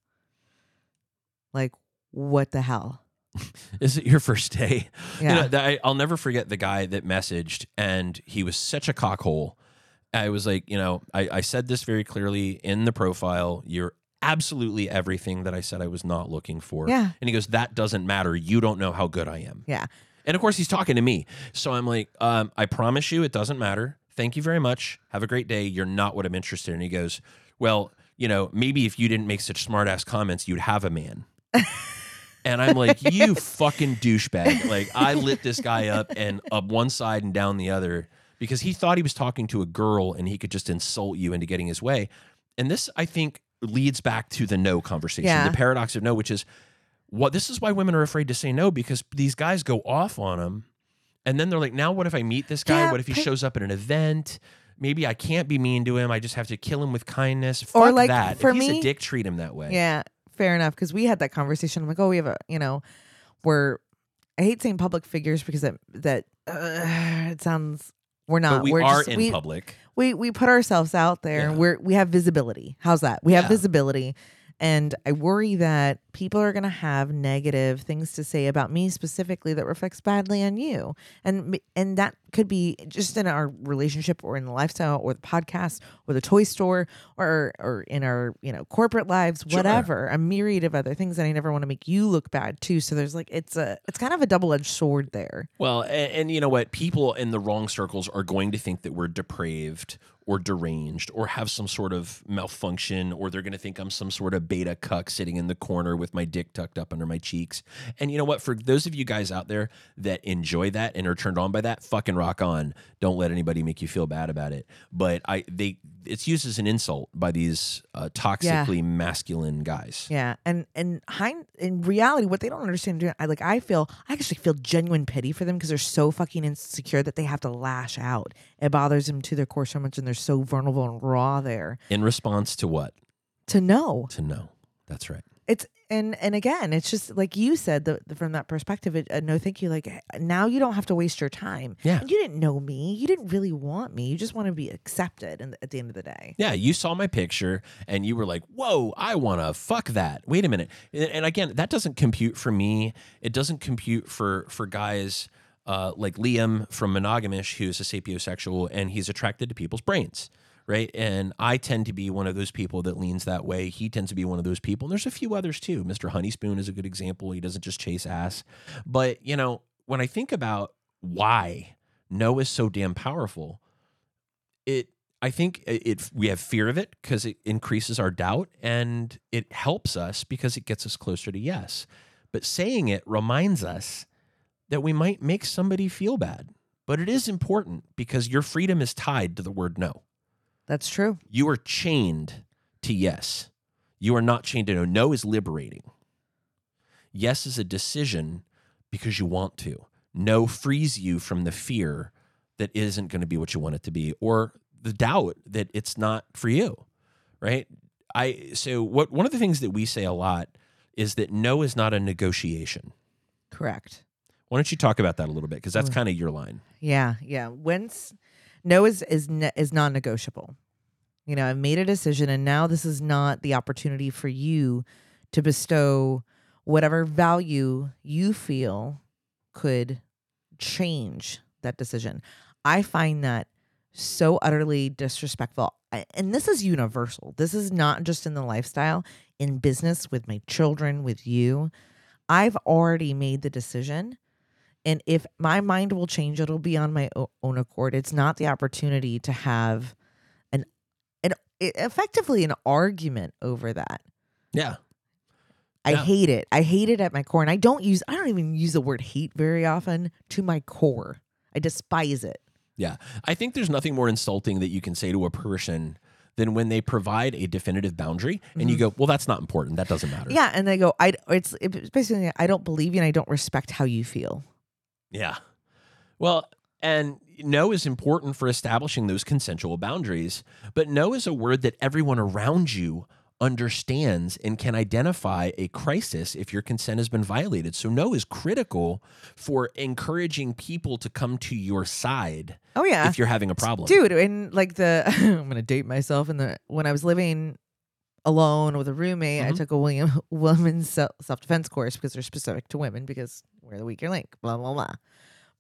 like what the hell Is it your first day? yeah You know, I, I'll never forget the guy that messaged, and he was such a cockhole. I was like, you know, I, I said this very clearly in the profile. You're absolutely everything that I said I was not looking for. Yeah. And he goes, that doesn't matter. You don't know how good I am. yeah And of course, he's talking to me. So I'm like, um, I promise you, it doesn't matter. Thank you very much. Have a great day. You're not what I'm interested in. He goes, well, you know, maybe if you didn't make such smart ass comments, you'd have a man. And I'm like, you fucking douchebag. Like, I lit this guy up and up one side and down the other because he thought he was talking to a girl and he could just insult you into getting his way. And this, I think, leads back to the no conversation, Yeah. the paradox of no, which is what this is why women are afraid to say no because these guys go off on them. And then they're like, now what if I meet this guy? Yeah, what if he shows up at an event? Maybe I can't be mean to him. I just have to kill him with kindness. Or like, that. for if he's me- a dick, treat him that way. Yeah. Fair enough because we had that conversation. I'm like, oh, we have a, you know, we're. I hate saying public figures because that that uh, it sounds we're not. but we we're are just, in we, public. we we put ourselves out there Yeah. we're we have visibility how's that we have Yeah. visibility and i worry that people are going to have negative things to say about me specifically that reflects badly on you and and that could be just in our relationship or in the lifestyle or the podcast or the toy store or or in our you know corporate lives Sure. whatever a myriad of other things and i never want to make you look bad too so there's like it's a it's kind of a double-edged sword there Well, and, and you know what? People in the wrong circles are going to think that we're depraved or deranged or have some sort of malfunction, or they're going to think I'm some sort of beta cuck sitting in the corner with my dick tucked up under my cheeks. And you know what? For those of you guys out there that enjoy that and are turned on by that, fucking rock on. Don't let anybody make you feel bad about it. But I, they, it's used as an insult by these uh, toxically masculine guys. Yeah, and and hind, in reality, what they don't understand, I like. I feel, I actually feel genuine pity for them because they're so fucking insecure that they have to lash out. It bothers them to their core so much, and they're so vulnerable and raw there. In response to what? To know To know. That's right. it's and and again, it's just like you said the, the- from that perspective. It, uh, no, thank you. Like now, you don't have to waste your time. Yeah. you didn't know me. You didn't really want me. You just want to be accepted. And at the end of the day, Yeah, you saw my picture and you were like, "Whoa, I want to fuck that." Wait a minute. And and again, that doesn't compute for me. It doesn't compute for for guys uh, like Liam from Monogamish, who's a sapiosexual and he's attracted to people's brains, right? And I tend to be one of those people that leans that way. He tends to be one of those people, and there's a few others too. Mr. Honeyspoon is a good example. He doesn't just chase ass, but you know, when I think about why no is so damn powerful, it I think it, it we have fear of it because it increases our doubt and it helps us because it gets us closer to yes. But saying it reminds us that we might make somebody feel bad. But it is important because your freedom is tied to the word no. That's true. You are chained to yes. You are not chained to no. No is liberating. Yes is a decision because you want to. No frees you from the fear that isn't going to be what you want it to be or the doubt that it's not for you. Right? I so what one of the things that we say a lot is that no is not a negotiation. Correct. Why don't you talk about that a little bit because that's Mm. kind of your line. Yeah, yeah. When's no is is ne- is non-negotiable. You know, I've made a decision, and now this is not the opportunity for you to bestow whatever value you feel could change that decision. I find that so utterly disrespectful. And this is universal. This is not just in the lifestyle, in business, with my children, with you. I've already made the decision. And if my mind will change, it'll be on my own accord. It's not the opportunity to have an, an effectively an argument over that. Yeah. I Yeah. hate it. I hate it at my core. And I don't use, I don't even use the word hate very often to my core. I despise it. Yeah. I think there's nothing more insulting that you can say to a person than when they provide a definitive boundary and you go, well, that's not important. That doesn't matter. Mm-hmm. Yeah. And they go, I, it's, it's basically, I don't believe you and I don't respect how you feel. Yeah. Well, and no is important for establishing those consensual boundaries, but no is a word that everyone around you understands and can identify a crisis if your consent has been violated. So no is critical for encouraging people to come to your side Oh, yeah. if you're having a problem. dude and like the i'm gonna date myself and the when i was living alone with a roommate i Mhm. took a william women's self defense course because they're specific to women because we're the weaker link blah blah blah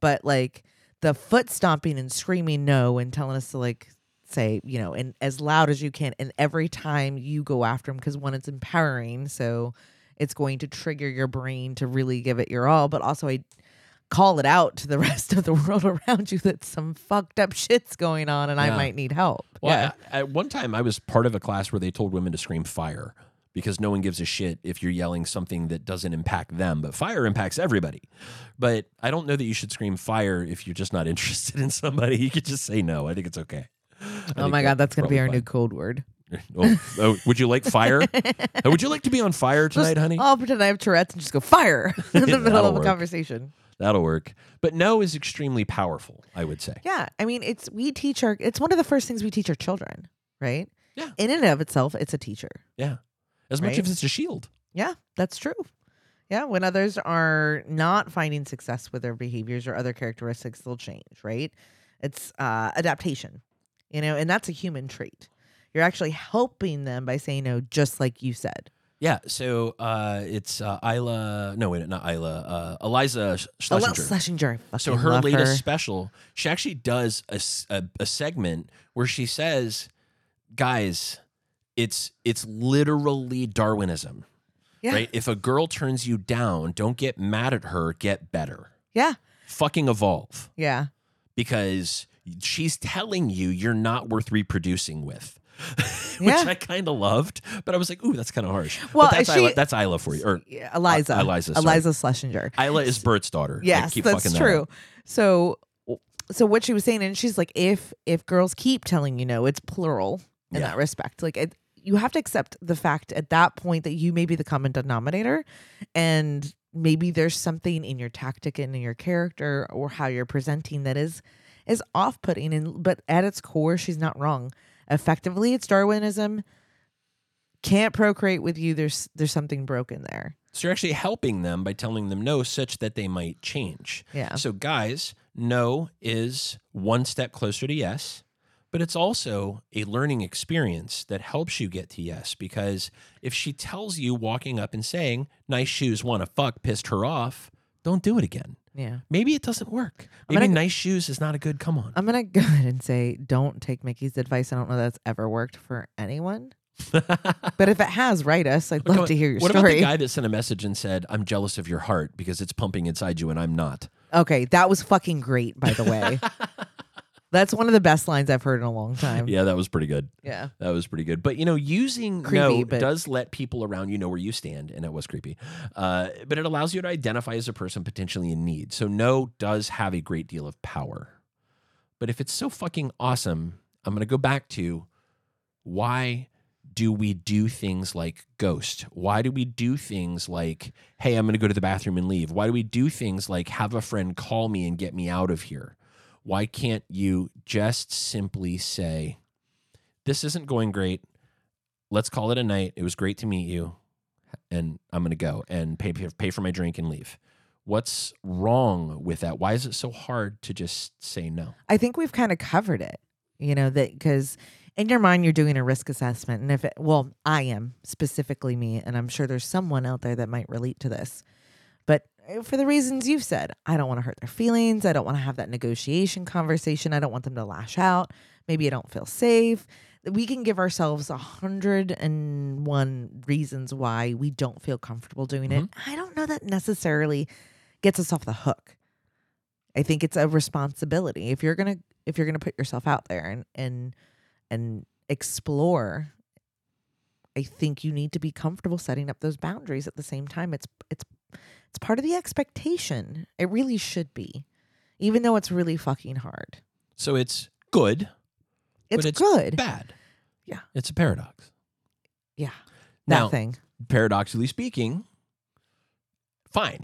but like the foot stomping and screaming no and telling us to like say you know and as loud as you can and every time you go after them because one it's empowering so it's going to trigger your brain to really give it your all but also i call it out to the rest of the world around you that some fucked up shit's going on and I might need help. Well, yeah. I- at one time, I was part of a class where they told women to scream fire because no one gives a shit if you're yelling something that doesn't impact them, but fire impacts everybody. But I don't know that you should scream fire if you're just not interested in somebody. You could just say no. I think it's okay. I oh my god, that's gonna be probably our new code word. Oh, oh, would you like fire? Uh, would you like to be on fire tonight, Just- honey? I'll pretend I have Tourette's and just go fire in the middle of a work. conversation. That'll work. But no is extremely powerful, I would say. Yeah. I mean it's we teach our it's one of the first things we teach our children, right? Yeah. In and of itself, it's a teacher. Yeah. As much as it's a shield. Yeah, that's true. Yeah, when others are not finding success with their behaviors or other characteristics, they'll change, right? It's uh, adaptation, you know, and that's a human trait. You're actually helping them by saying no, just like you said. Yeah, so uh, it's uh, Isla. No, wait, not Isla. Uh, Iliza Sch- Shlesinger. Shlesinger. So her latest her. special, she actually does a a segment where she says, "Guys, it's it's literally Darwinism, Yeah. right? If a girl turns you down, don't get mad at her. Get better. Yeah. Fucking evolve Yeah. because she's telling you you're not worth reproducing with." Which Yeah. I kind of loved, but I was like, "Ooh, that's kind of harsh." Well, but that's she- Isla, that's Isla for you, or Iliza. Uh, Iliza, sorry. Iliza Shlesinger. Isla is Bert's daughter. Yes, keep that's fucking that true. up. So, so what she was saying, and she's like, if if girls keep telling you no, it's plural in Yeah. that respect. Like, it, you have to accept the fact at that point that you may be the common denominator, and maybe there's something in your tactic and in your character or how you're presenting that is is off putting. And but at its core, she's not wrong. Effectively, it's Darwinism. Can't procreate with you. There's there's something broken there. So you're actually helping them by telling them no, such that they might change. Yeah. So, guys, no is one step closer to yes, but it's also a learning experience that helps you get to yes. Because if she tells you walking up and saying, nice shoes, want to fuck, pissed her off, don't do it again. Yeah. Maybe it doesn't work. Maybe gonna- nice shoes is not a good come on. I'm gonna go ahead and say, don't take Mickey's advice. I don't know that's ever worked for anyone, but if it has, write us. I'd love to hear your story. what about the guy that sent a message and said, I'm jealous of your heart because it's pumping inside you and I'm not? Okay, that was fucking great, by the way. that's one of the best lines I've heard in a long time. Yeah, that was pretty good. Yeah. That was pretty good. But you know, using Creepy, no but- does let people around you know where you stand, and it was creepy. Uh, but it allows you to identify as a person potentially in need. So no does have a great deal of power. But if it's so fucking awesome, I'm gonna go back to why do we do things like ghost? Why do we do things like, hey, I'm gonna go to the bathroom and leave? Why do we do things like have a friend call me and get me out of here? Why can't you just simply say, this isn't going great. Let's call it a night. It was great to meet you, and I'm going to go and pay pay for my drink and leave. What's wrong with that? Why is it so hard to just say no? I think we've kind of covered it, you know, that because in your mind, you're doing a risk assessment. And if it, well, I am specifically me, and I'm sure there's someone out there that might relate to this. Uh, for the reasons you've said, I don't want to hurt their feelings. I don't want to have that negotiation conversation. I don't want them to lash out. Maybe I don't feel safe. We can give ourselves a hundred and one reasons why we don't feel comfortable doing it. I don't know that necessarily gets us off the hook. I think it's a responsibility. If you're gonna if you're gonna put yourself out there and and and explore, I think you need to be comfortable setting up those boundaries at the same time. It's it's it's part of the expectation. It really should be. Even though it's really fucking hard. So it's good, It's, it's good. bad. Yeah. It's a paradox. Yeah. That Now, thing. paradoxically speaking, fine.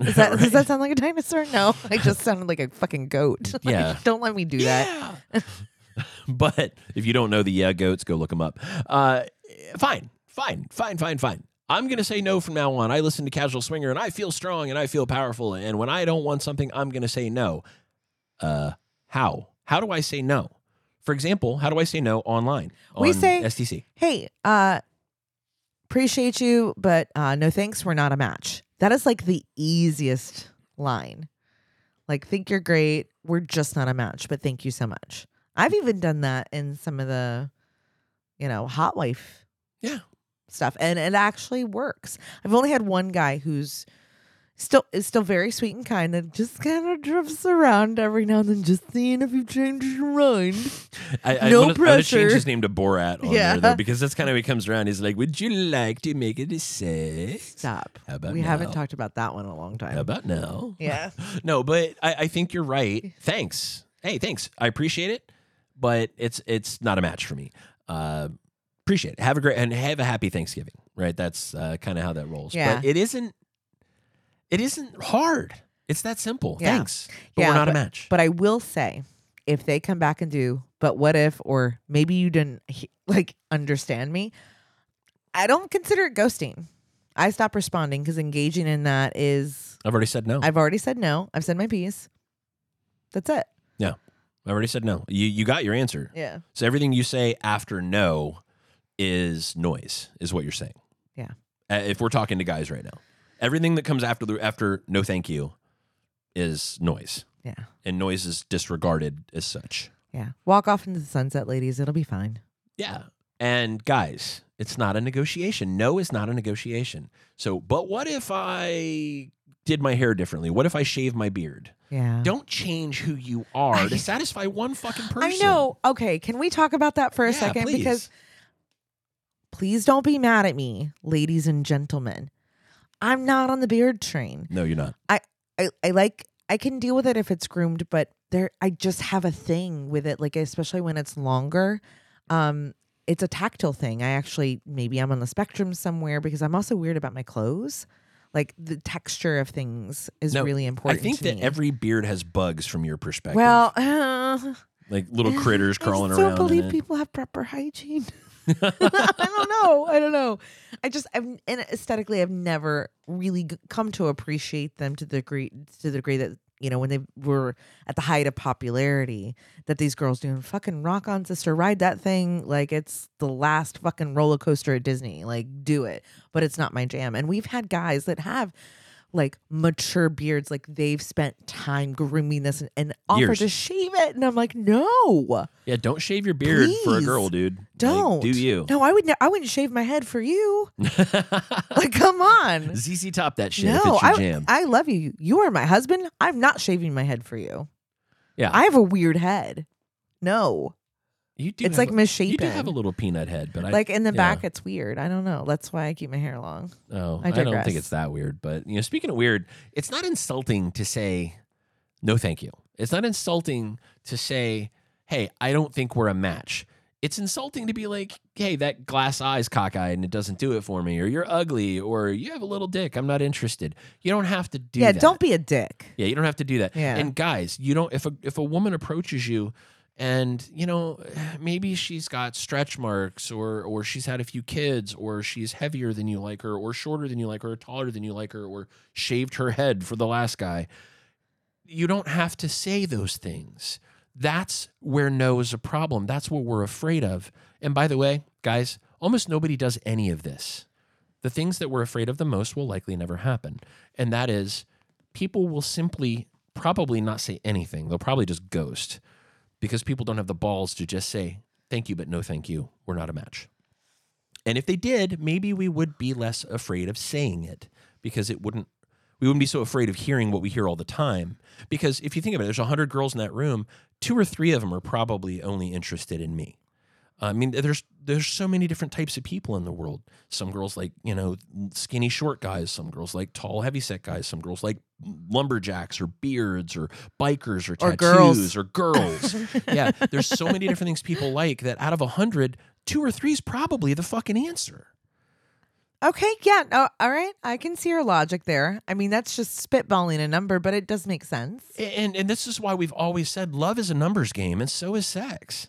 Is that Right? does that sound like a dinosaur? No. I just sounded like a fucking goat. Like, Yeah. don't let me do that. Yeah. but if you don't know the yeah goats, go look them up. Uh, fine, fine, fine, fine, fine. I'm going to say no from now on. I listen to Casual Swinger and I feel strong and I feel powerful. And when I don't want something, I'm going to say no. Uh, how? How do I say no? For example, how do I say no online? We say- SDC. hey, uh, appreciate you, but uh, no thanks. We're not a match. That is like the easiest line. Like, think you're great. We're just not a match, but thank you so much. I've even done that in some of the, you know, hot wife Yeah. Stuff, and it actually works. I've only had one guy who's still is still very sweet and kind, and just kind of drifts around every now and then, just seeing if you change your mind. I, I No wanna, I wanna change pressure. his name to Borat on Yeah. there, though, because that's kind of how he comes around. He's like, Would you like to make it a sex? Stop. How about we haven't talked about that one in a long time. How about now? Yeah. No, but I, I think you're right. Thanks. Hey, thanks. I appreciate it, but it's it's not a match for me. Uh, appreciate it. Have a great and have a happy Thanksgiving. Right. That's uh, kind of how that rolls. Yeah. But it isn't. It isn't hard. It's that simple. Yeah. Thanks, but Yeah, we're not a match. But I will say, if they come back and do, but what if, or maybe you didn't like understand me, I don't consider it ghosting. I stop responding because engaging in that is I've already said no. I've, I've already said no. I've said my piece. That's it. Yeah. I already said no. You you got your answer. Yeah. So everything you say after no is noise, is what you're saying. Yeah. Uh, if we're talking to guys right now, everything that comes after the after no thank you is noise, Yeah. and noise is disregarded as such. Yeah. Walk off into the sunset, ladies. It'll be fine. Yeah. And guys, it's not a negotiation. No is not a negotiation. So, but what if I did my hair differently? What if I shave my beard? Yeah. Don't change who you are to satisfy one fucking person. I know. Okay. Can we talk about that for a Yeah, second? please. Because please don't be mad at me, ladies and gentlemen. I'm not on the beard train. No, you're not. I, I I like I can deal with it if it's groomed, but there I just have a thing with it, like especially when it's longer. Um, it's a tactile thing. I actually maybe I'm on the spectrum somewhere because I'm also weird about my clothes. Like the texture of things is No, really important. I think that me. every beard has bugs from your perspective. well, uh, like little critters crawling around. I around. don't believe people have proper hygiene. I don't know. I don't know. I just I've and aesthetically I've never really come to appreciate them to the degree to the degree that you know when they were at the height of popularity that these girls doing fucking rock on sister ride that thing like it's the last fucking roller coaster at Disney like do it but it's not my jam and we've had guys that have like mature beards like they've spent time grooming this and, and offer Years. to shave it. And I'm like no. Yeah, don't shave your beard for a Please, girl, dude. Don't. do you? no I would ne- I wouldn't shave my head for you. Like come on. ZZ Top that shit no if it's your I, jam. I love you. You are my husband. I'm not shaving my head for you. Yeah. I have a weird head. No you do it's have like a- misshapen You do have a little peanut head, but I like in the yeah. back it's weird I don't know that's why I keep my hair long Oh, I I, don't think it's that weird. But you know, speaking of weird, it's not insulting to say no, thank you. It's not insulting to say, "Hey, I don't think we're a match." It's insulting to be like, "Hey, that glass eye's cockeyed and it doesn't do it for me," or "You're ugly," or "You have a little dick. I'm not interested." You don't have to do yeah that. don't be a dick Yeah, you don't have to do that. Yeah. And guys, you don't if a if a woman approaches you and you know maybe she's got stretch marks or or she's had a few kids or she's heavier than you like her or shorter than you like her or taller than you like her or shaved her head for the last guy. You don't have to say those things. That's where no is a problem. That's what we're afraid of. And by the way, guys, almost nobody does any of this. The things that we're afraid of the most will likely never happen. And that is people will simply probably not say anything. They'll probably just ghost because people don't have the balls to just say, thank you, but no thank you. We're not a match. And if they did, maybe we would be less afraid of saying it because it wouldn't, we wouldn't be so afraid of hearing what we hear all the time. Because if you think about it, there's 100 girls in that room, two or three of them are probably only interested in me. I mean, there's there's so many different types of people in the world. Some girls like you know skinny short guys. Some girls like tall heavyset guys. Some girls like lumberjacks or beards or bikers or Or tattoos girls. or girls. yeah, there's so many different things people like that. Out of a hundred, two or three is probably the fucking answer. Okay, yeah, no, all right. I can see your logic there. I mean, that's just spitballing a number, but it does make sense. And and this is why we've always said love is a numbers game, and so is sex.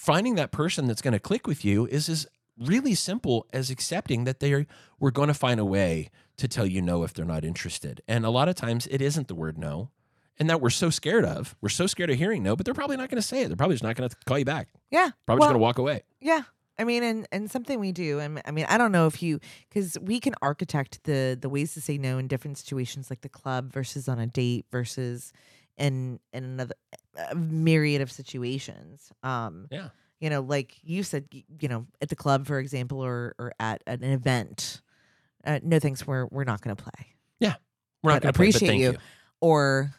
Finding that person that's going to click with you is as really simple as accepting that they are we're going to find a way to tell you no if they're not interested. And a lot of times it isn't the word no. And that we're so scared of. We're so scared of hearing no, but they're probably not going to say it. They're probably just not going to call you back. Yeah, Probably well, just going to walk away. Yeah. I mean, and and something we do. Mean, I mean, I don't know if you because we can architect the the ways to say no in different situations, like the club versus on a date versus in in another a myriad of situations. Um, Yeah. you know, like you said, you know, at the club, for example, or or at an event. Uh, no thanks, we're we're not going to play. Yeah, we're not going to play, appreciate thank you. you. Or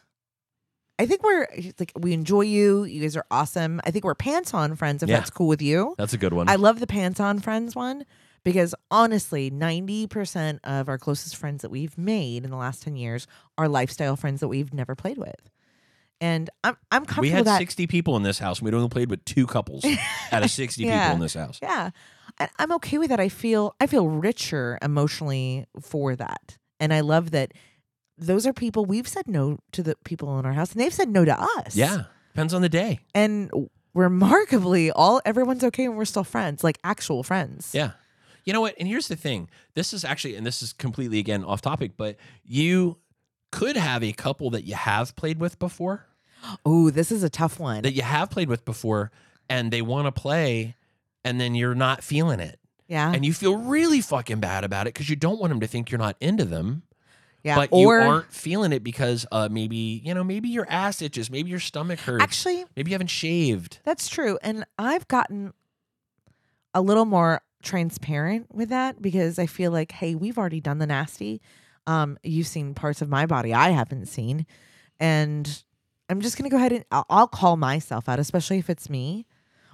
I think we're like we enjoy you. You guys are awesome. I think we're pants on friends if Yeah. that's cool with you. That's a good one. I love the pants on friends one because honestly, 90% of our closest friends that we've made in the last 10 years are lifestyle friends that we've never played with. And I'm I'm comfortable we had that 60 people in this house, and we only played with two couples out of 60 Yeah. people in this house. yeah. And I'm okay with that. I feel I feel richer emotionally for that. And I love that those are people we've said no to the people in our house and they've said no to us. Yeah. Depends on the day. And remarkably all everyone's okay and we're still friends, like actual friends. Yeah. You know what? And here's the thing. This is actually, and this is completely again off topic, but you could have a couple that you have played with before, Oh, this is a tough one. that you have played with before, and they want to play, and then you're not feeling it. yeah. And you feel really fucking bad about it because you don't want them to think you're not into them. yeah. But or you aren't feeling it because uh, maybe, you know, maybe your ass itches, maybe your stomach hurts, actually, maybe you haven't shaved. that's true. And I've gotten a little more transparent with that because I feel like, hey, we've already done the nasty. Um, you've seen parts of my body I haven't seen, and I'm just gonna go ahead and I'll, I'll call myself out, especially if it's me,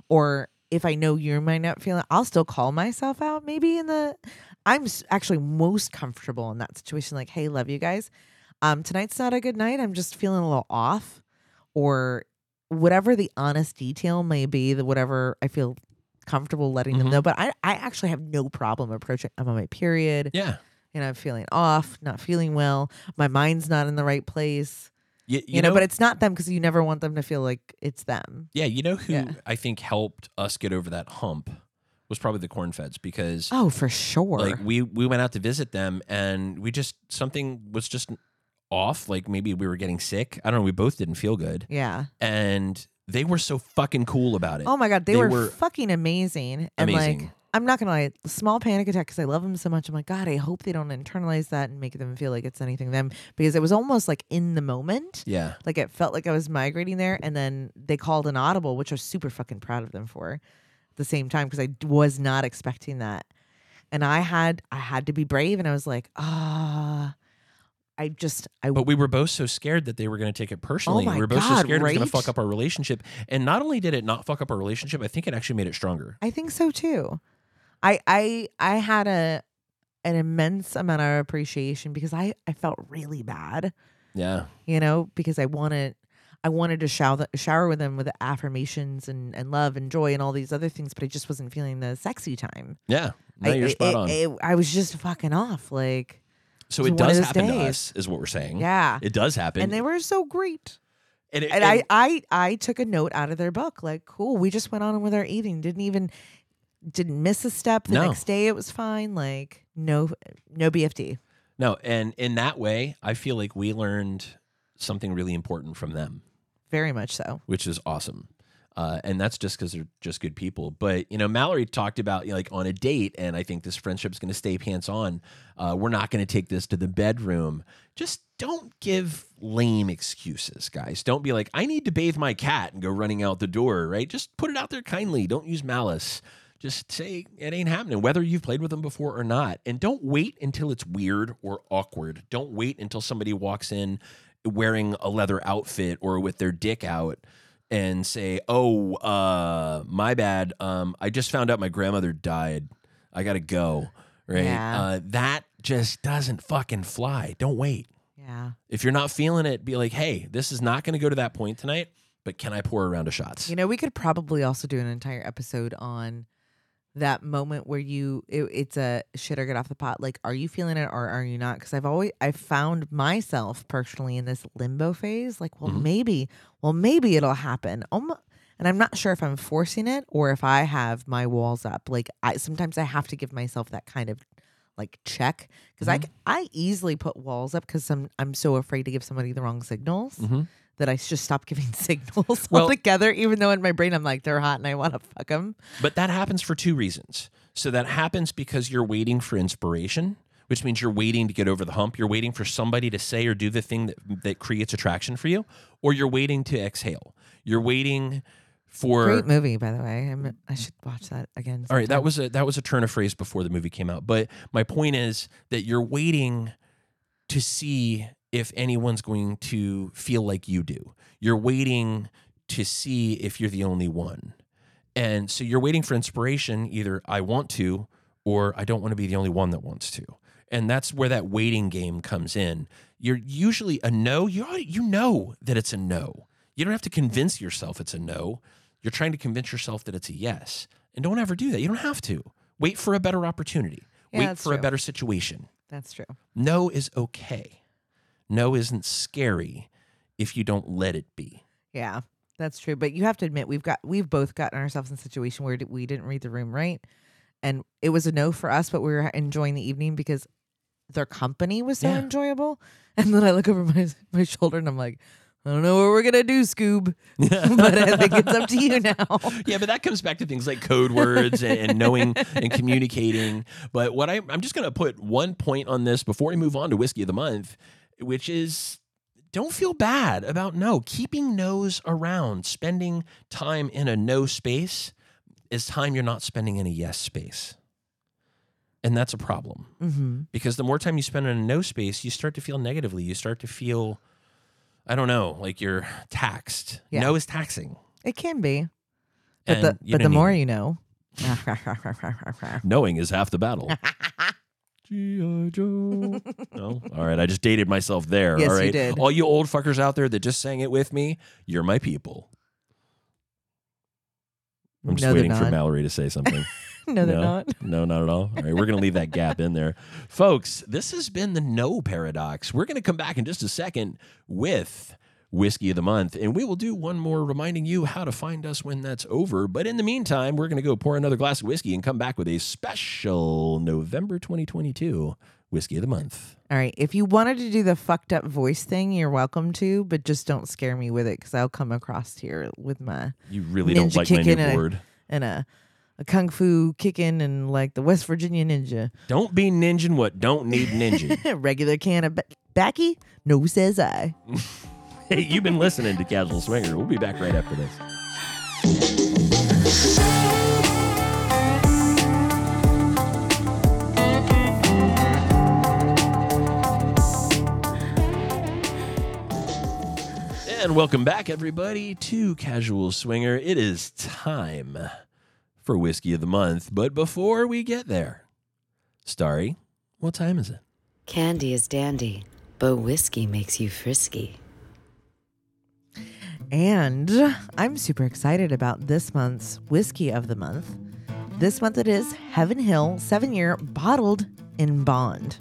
or if I know you might not feel it. I'll still call myself out. Maybe in the, I'm actually most comfortable in that situation. Like, hey, love you guys. Um, tonight's not a good night. I'm just feeling a little off, or whatever the honest detail may be. The whatever I feel comfortable letting them Mhm. know. But I, I actually have no problem approaching. I'm on my period Yeah. and I'm feeling off, not feeling well. My mind's not in the right place. You, You, know, but it's not them because you never want them to feel like it's them. Yeah, you know who Yeah. I think helped us get over that hump was probably the corn feds because Oh, for sure. like we we went out to visit them and we just something was just off like maybe we were getting sick. I don't know, we both didn't feel good. yeah. And they were so fucking cool about it. Oh my god, they, They were, were fucking amazing. And amazing. like, I'm not gonna lie, small panic attack because I love them so much. I'm like, God, I hope they don't internalize that and make them feel like it's anything them because it was almost like in the moment. yeah. Like it felt like I was migrating there, and then they called an audible, which I was super fucking proud of them for. At the same time, because I d- was not expecting that, and I had I had to be brave, and I was like, ah, I just I But we were both so scared that they were going to take it personally. Oh my we were both so God, scared it was going right? to fuck up our relationship. And not only did it not fuck up our relationship, I think it actually made it stronger. I think so too. I I I had a an immense amount of appreciation because I I felt really bad, Yeah. you know, because I wanted I wanted to shower shower with them with affirmations and and love and joy and all these other things, but I just wasn't feeling the sexy time. Yeah. No, I, you're spot it- on. it- I was just fucking off, like so it it was one of does happen to us, is what we're saying. yeah. It does happen. And they were so great. and, it, And I, I I took a note out of their book, like, cool, we just went on with our eating, didn't even didn't miss a step. The No. next day it was fine. Like no no BFD. No, and in that way, I feel like we learned something really important from them, Very much so. which is awesome. Uh, and that's just because they're just good people. But you know, Mallory talked about you know, like on a date, and I think this friendship's going to stay pants on. Uh, we're not going to take this to the bedroom. Just don't give lame excuses, guys. Don't be like, I need to bathe my cat and go running out the door. Right? Just put it out there kindly. Don't use malice. Just say it ain't happening, whether you've played with them before or not. And don't wait until it's weird or awkward. Don't wait until somebody walks in wearing a leather outfit or with their dick out and say, "Oh, uh, my bad. Um, I just found out my grandmother died. I gotta go." Right? Yeah. Uh, that just doesn't fucking fly. Don't wait. Yeah. If you're not feeling it, be like, "Hey, this is not going to go to that point tonight." But can I pour a round of shots? You know, we could probably also do an entire episode on that moment where you it, it's a shit or get off the pot. Like, are you feeling it or are you not? Because I've always I found myself personally in this limbo phase. Like, well, Mhm. maybe, well, maybe it'll happen. Um, and I'm not sure if I'm forcing it or if I have my walls up. Like, I sometimes I have to give myself that kind of like check because I Mhm. c I easily put walls up because I'm I'm so afraid to give somebody the wrong signals hmm that I just stop giving signals Well- altogether, even though in my brain I'm like, they're hot and I want to fuck them. But that happens for two reasons. So that happens because you're waiting for inspiration, which means you're waiting to get over the hump. You're waiting for somebody to say or do the thing that that creates attraction for you, or you're waiting to exhale. You're waiting for Great movie, by the way. I'm, I should watch that again. All right, that was a that was a turn of phrase before the movie came out. But my point is that you're waiting to see if anyone's going to feel like you do. You're waiting to see if you're the only one. And so you're waiting for inspiration either I want to or I don't want to be the only one that wants to. And that's where that waiting game comes in. You're usually a no, you you know that it's a no. You don't have to convince yourself it's a no. You're trying to convince yourself that it's a yes. And don't ever do that. You don't have to. Wait for a better opportunity. Yeah, Wait for a better situation. That's true. No is okay. No isn't scary if you don't let it be. Yeah, that's true. But you have to admit, we've got we've both gotten ourselves in a situation where we didn't read the room right, and it was a no for us, but we were enjoying the evening because their company was so Yeah. enjoyable. And then I look over my my shoulder and I'm like, I don't know what we're gonna do, Scoob, but I think it's up to you now. Yeah, but that comes back to things like code words and, and knowing and communicating. But what I, I'm just going to put one point on this before we move on to whiskey of the month, which is don't feel bad about no. Keeping no's around, spending time in a no space is time you're not spending in a yes space. And that's a problem hmm because the more time you spend in a no space, you start to feel negatively. You start to feel, I don't know, like you're taxed. Yeah. No is taxing. It can be, but And the but the more it. you know. Knowing is half the battle. G.I. Joe. no? All right. I just dated myself there. Yes, all you did. All you old fuckers out there that just sang it with me, you're my people. I'm just no, waiting for. Mallory to say something. No, they're No? not. no, not at all. All right. We're going to leave that gap in there. Folks, this has been the no paradox. We're going to come back in just a second with whiskey of the month and we will do one more reminding you how to find us when that's over but in the meantime we're going to go pour another glass of whiskey and come back with a special november 2022 whiskey of the month All right. If you wanted to do the fucked up voice thing, you're welcome to, but just don't scare me with it because I'll come across here with my you really don't like my new kicking and a- board and a, a kung fu kicking and like the West Virginia ninja. don't be ninja what don't need ninja Regular can of ba- backy? No, says I. hey you've been listening to casual swinger we'll be back right after this And welcome back, everybody, to Casual Swinger. It is time for Whiskey of the Month. But before we get there, Starry, what time is it? Candy is dandy, but whiskey makes you frisky. And I'm super excited about this month's whiskey of the month. This month it is Heaven Hill, seven year bottled in bond.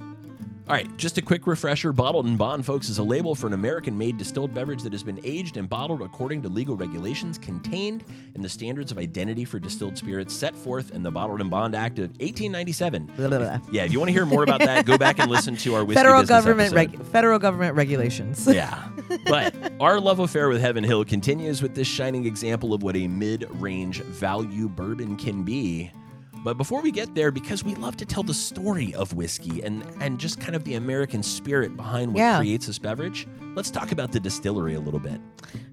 All right, just a quick refresher. Bottled in Bond, folks, is a label for an American made distilled beverage that has been aged and bottled according to legal regulations contained in the standards of identity for distilled spirits set forth in the Bottled in Bond Act of 1897. Blah, blah, blah. Yeah, if you want to hear more about that, go back and listen to our whiskey Federal government reg- federal government regulations. Yeah. But our love affair with Heaven Hill continues with this shining example of what a mid range value bourbon can be. But before we get there, because we love to tell the story of whiskey and, and just kind of the American spirit behind what Yeah. creates this beverage, let's talk about the distillery a little bit.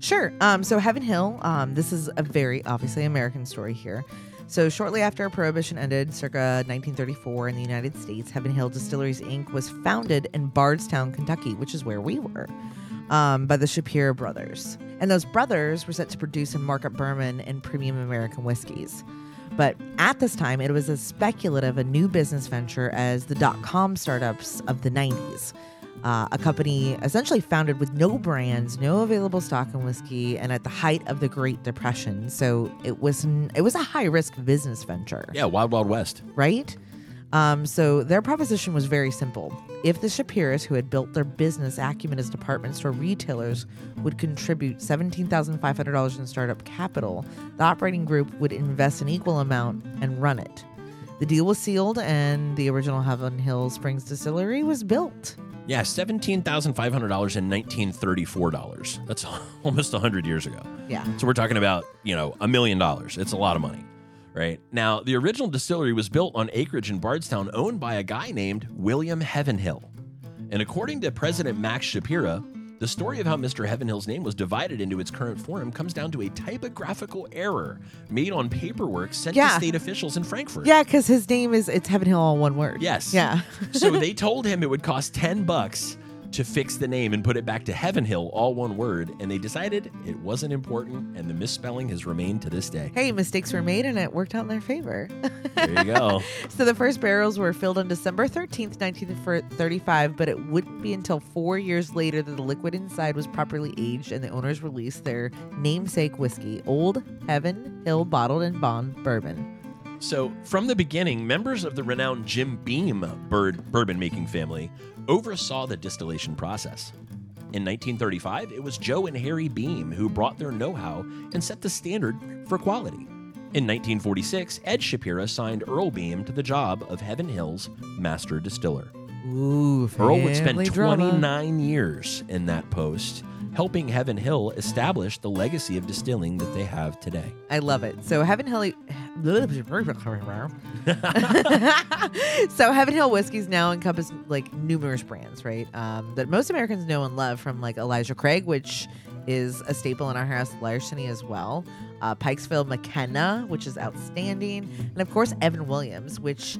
Sure. Um, so Heaven Hill, um, this is a very obviously American story here. So shortly after Prohibition ended, circa 1934 in the United States, Heaven Hill Distilleries Inc. was founded in Bardstown, Kentucky, which is where we were, um, by the Shapira brothers. And those brothers were set to produce and market bourbon and premium American whiskeys. But at this time, it was as speculative a new business venture as the dot com startups of the 90s. Uh, a company essentially founded with no brands, no available stock in whiskey, and at the height of the Great Depression. So it was it was a high risk business venture, Yeah, Wild Wild West. right? Um, so their proposition was very simple. If the Shapiras, who had built their business acumen as department store retailers, would contribute $17,500 in startup capital, the operating group would invest an equal amount and run it. The deal was sealed, and the original Heaven Hill Springs distillery was built. Yeah, $17,500 in 1934 dollars. That's almost 100 years ago. Yeah. So we're talking about, you know, a million dollars. It's a lot of money, right? Now, the original distillery was built on acreage in Bardstown owned by a guy named William Heavenhill. And according to President Max Shapira, the story of how Mr. Heavenhill's name was divided into its current form comes down to a typographical error made on paperwork sent Yeah. to state officials in Frankfort. Yeah, because his name is it's Heavenhill all one word. Yes. Yeah. so they told him it would cost 10 bucks to fix the name and put it back to Heaven Hill, all one word, and they decided it wasn't important, and the misspelling has remained to this day. Hey, mistakes were made and it worked out in their favor. There you go. so the first barrels were filled on December 13th, 1935, but it wouldn't be until four years later that the liquid inside was properly aged and the owners released their namesake whiskey, Old Heaven Hill Bottled in Bond Bourbon. So, from the beginning, members of the renowned Jim Beam bird bourbon making family oversaw the distillation process. In 1935, it was Joe and Harry Beam who brought their know how and set the standard for quality. In 1946, Ed Shapira signed Earl Beam to the job of Heaven Hill's master distiller. Ooh, Earl would spend family drama. 29 years in that post, helping Heaven Hill establish the legacy of distilling that they have today. I love it. So Heaven Hill. so Heaven Hill whiskeys now encompass like numerous brands, right? Um, that most Americans know and love, from like Elijah Craig, which is a staple in our house, Larceny as well. Uh, Pikesville McKenna, which is outstanding, and of course Evan Williams, which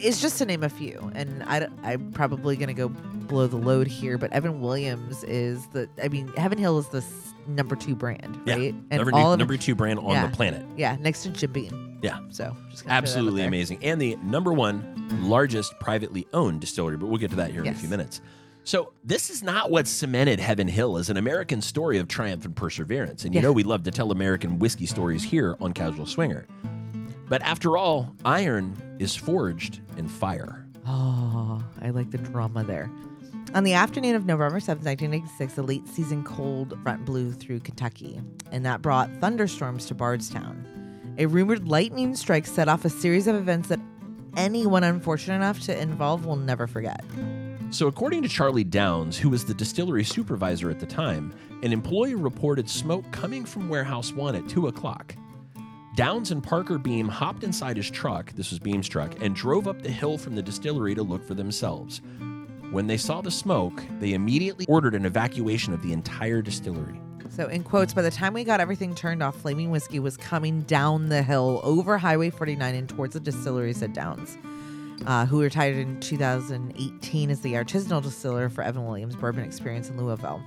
is just to name a few. And I, am probably gonna go blow the load here, but Evan Williams is the. I mean, Heaven Hill is the number two brand, right? Yeah, number, two, number two brand on Yeah. the planet. Yeah, next to Jim Beam. Yeah. So just gonna throw that out Absolutely amazing. And the number one largest privately owned distillery, but we'll get to that here in a few minutes. So, this is not what cemented Heaven Hill as an American story of triumph and perseverance. And you Yeah. know, we love to tell American whiskey stories here on Casual Swinger. But after all, iron is forged in fire. Oh, I like the drama there. On the afternoon of November 7th, 1986, a late season cold front blew through Kentucky, and that brought thunderstorms to Bardstown. A rumored lightning strike set off a series of events that anyone unfortunate enough to involve will never forget. So, according to Charlie Downs, who was the distillery supervisor at the time, an employee reported smoke coming from Warehouse 1 at 2 o'clock. Downs and Parker Beam hopped inside his truck, this was Beam's truck, and drove up the hill from the distillery to look for themselves. When they saw the smoke, they immediately ordered an evacuation of the entire distillery. So, in quotes, by the time we got everything turned off, Flaming Whiskey was coming down the hill over Highway 49 and towards the distilleries at Downs, uh, who retired in 2018 as the artisanal distiller for Evan Williams Bourbon Experience in Louisville.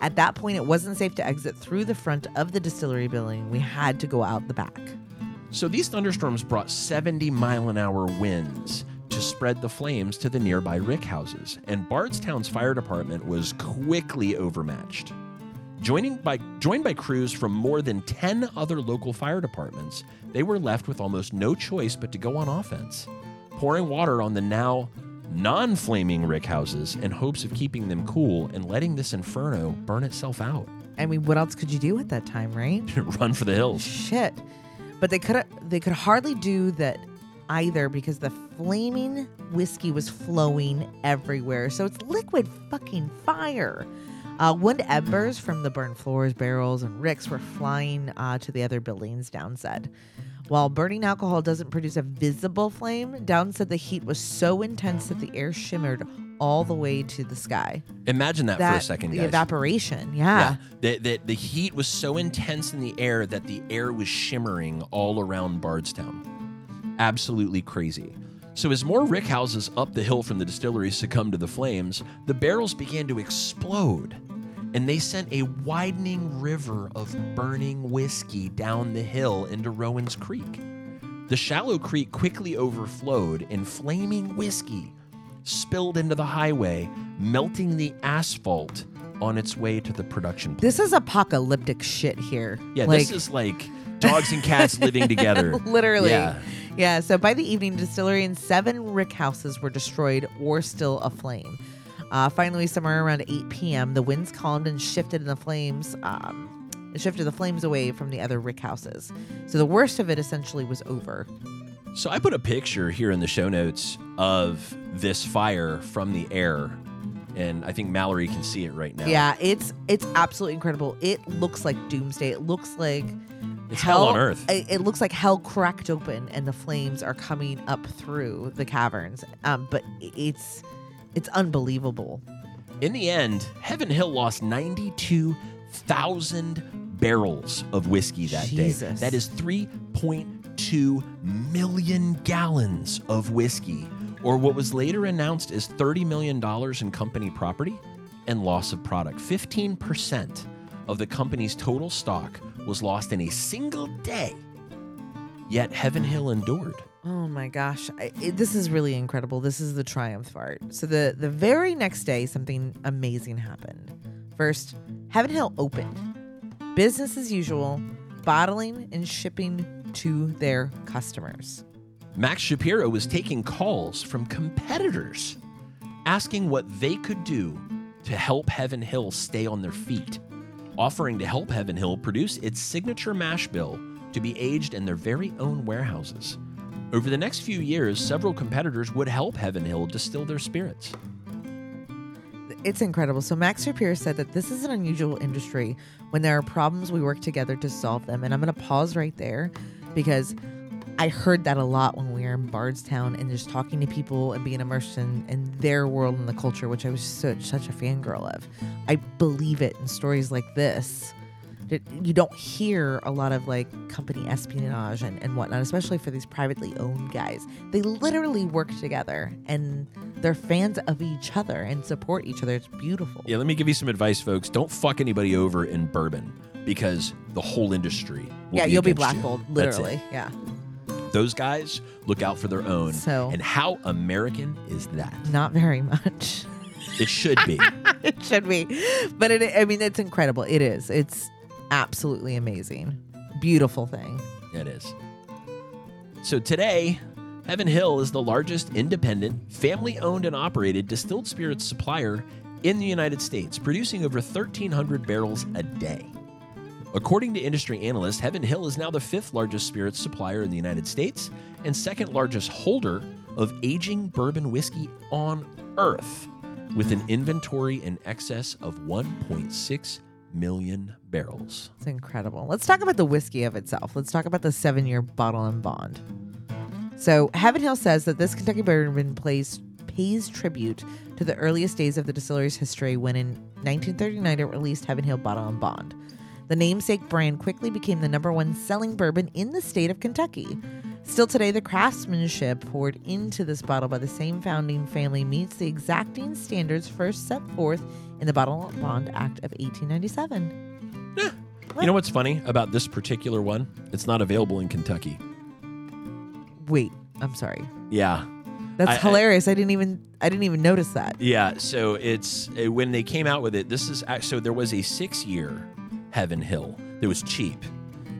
At that point, it wasn't safe to exit through the front of the distillery building. We had to go out the back. So these thunderstorms brought 70 mile an hour winds to spread the flames to the nearby rick houses, and Bardstown's fire department was quickly overmatched. Joining by, joined by crews from more than 10 other local fire departments, they were left with almost no choice but to go on offense, pouring water on the now non flaming rick houses in hopes of keeping them cool and letting this inferno burn itself out. I mean, what else could you do at that time, right? Run for the hills. Shit. But they could they could hardly do that either because the flaming whiskey was flowing everywhere. So it's liquid fucking fire. Uh, wood embers from the burned floors, barrels, and ricks were flying uh, to the other buildings, Down said. While burning alcohol doesn't produce a visible flame, Down said the heat was so intense that the air shimmered all the way to the sky. Imagine that, That for a second, the guys. evaporation, yeah. The, the, the heat was so intense in the air that the air was shimmering all around Bardstown. Absolutely crazy. So, as more rick houses up the hill from the distillery succumbed to the flames, the barrels began to explode. And they sent a widening river of burning whiskey down the hill into Rowan's Creek. The shallow creek quickly overflowed, and flaming whiskey spilled into the highway, melting the asphalt on its way to the production plant. This is apocalyptic shit here. Yeah, like, this is like dogs and cats living together. Literally. Yeah. Yeah. So by the evening, distillery and seven rick houses were destroyed or still aflame. Uh, finally, somewhere around 8 p.m., the winds calmed and shifted the flames. Um, shifted the flames away from the other rick houses. So the worst of it essentially was over. So I put a picture here in the show notes of this fire from the air, and I think Mallory can see it right now. Yeah, it's it's absolutely incredible. It looks like doomsday. It looks like It's hell on earth. It, it looks like hell cracked open and the flames are coming up through the caverns. Um, but it's it's unbelievable. In the end, Heaven Hill lost 92,000 barrels of whiskey that day. That is 3.2 million gallons of whiskey, or what was later announced as $30 million in company property and loss of product. 15% of the company's total stock was lost in a single day. Yet Heaven Hill endured. Oh my gosh, I, it, this is really incredible. This is the triumph part. So the the very next day, something amazing happened. First, Heaven Hill opened, business as usual, bottling and shipping to their customers. Max Shapira was taking calls from competitors asking what they could do to help Heaven Hill stay on their feet, offering to help Heaven Hill produce its signature mash bill to be aged in their very own warehouses. Over the next few years, several competitors would help Heaven Hill distill their spirits. It's incredible. So Max Shapira said that this is an unusual industry. When there are problems, we work together to solve them. And I'm going to pause right there because I heard that a lot when we were in Bardstown and just talking to people and being immersed in, in their world and the culture, which I was such such a fangirl of. I believe it in stories like this. You don't hear a lot of like company espionage and, and whatnot, especially for these privately owned guys. They literally work together and they're fans of each other and support each other. It's beautiful. Yeah, let me give you some advice, folks. Don't fuck anybody over in bourbon because the whole industry will yeah, be you'll be you. blackballed, it. literally. Yeah. Those guys look out for their own. So- and how American is that? Not very much. It should be. it should be. But it I mean it's incredible. It is. It's absolutely amazing. Beautiful thing. it is. So today, Heaven Hill is the largest independent, family owned and operated distilled spirits supplier in the United States, producing over 1,300 barrels a day. According to industry analysts, Heaven Hill is now the fifth largest spirits supplier in the United States and second largest holder of aging bourbon whiskey on earth, with an inventory in excess of 1.6 million barrels. It's incredible. Let's talk about the whiskey of itself. Let's talk about the seven year bottle and bond. So, Heaven Hill says that this Kentucky bourbon plays, pays tribute to the earliest days of the distillery's history when in 1939 it released Heaven Hill Bottle and Bond. The namesake brand quickly became the number one selling bourbon in the state of Kentucky. Still today, the craftsmanship poured into this bottle by the same founding family meets the exacting standards first set forth in the Bottle Bond Act of 1897. You know what's funny about this particular one? It's not available in Kentucky. Wait, I'm sorry. Yeah. That's I- I- hilarious. I, didn't even I didn't even notice that. Yeah, so it's uh, when they came out with it. This is so there was a six-year Heaven Hill that was cheap,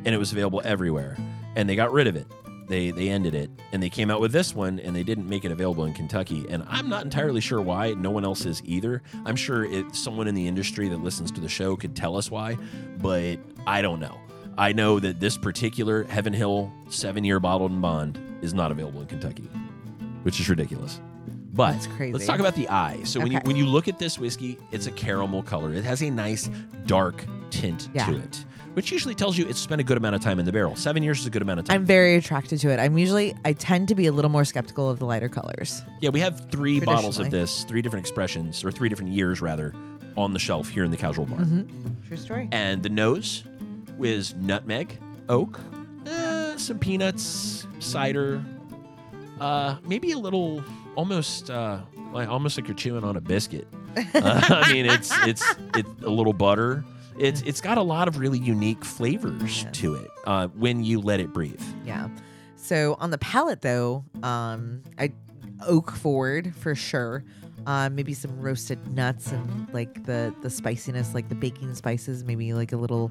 and it was available everywhere, and they got rid of it. They they ended it, and they came out with this one, and they didn't make it available in Kentucky. And I'm not entirely sure why. No one else is either. I'm sure it someone in the industry that listens to the show could tell us why, but I don't know. I know that this particular Heaven Hill seven-year bottled and bond is not available in Kentucky, which is ridiculous. But let's talk about the eye. So when you when you look at this whiskey, it's a caramel color. It has a nice dark tint Yeah. to it, which usually tells you it's spent a good amount of time in the barrel. Seven years is a good amount of time. I'm very attracted to it. I'm usually I tend to be a little more skeptical of the lighter colors. yeah, we have three bottles of this, three different expressions or three different years rather, on the shelf here in the casual bar. True story. And the nose was nutmeg, oak, uh, some peanuts, cider, uh, maybe a little, almost, uh, like almost like you're chewing on a biscuit. Uh, I mean, it's it's it's a little butter. It's it's got a lot of really unique flavors Yeah. to it uh, when you let it breathe. Yeah. So on the palate though, um, I oak forward for sure. Uh, maybe some roasted nuts and like the the spiciness, like the baking spices. Maybe like a little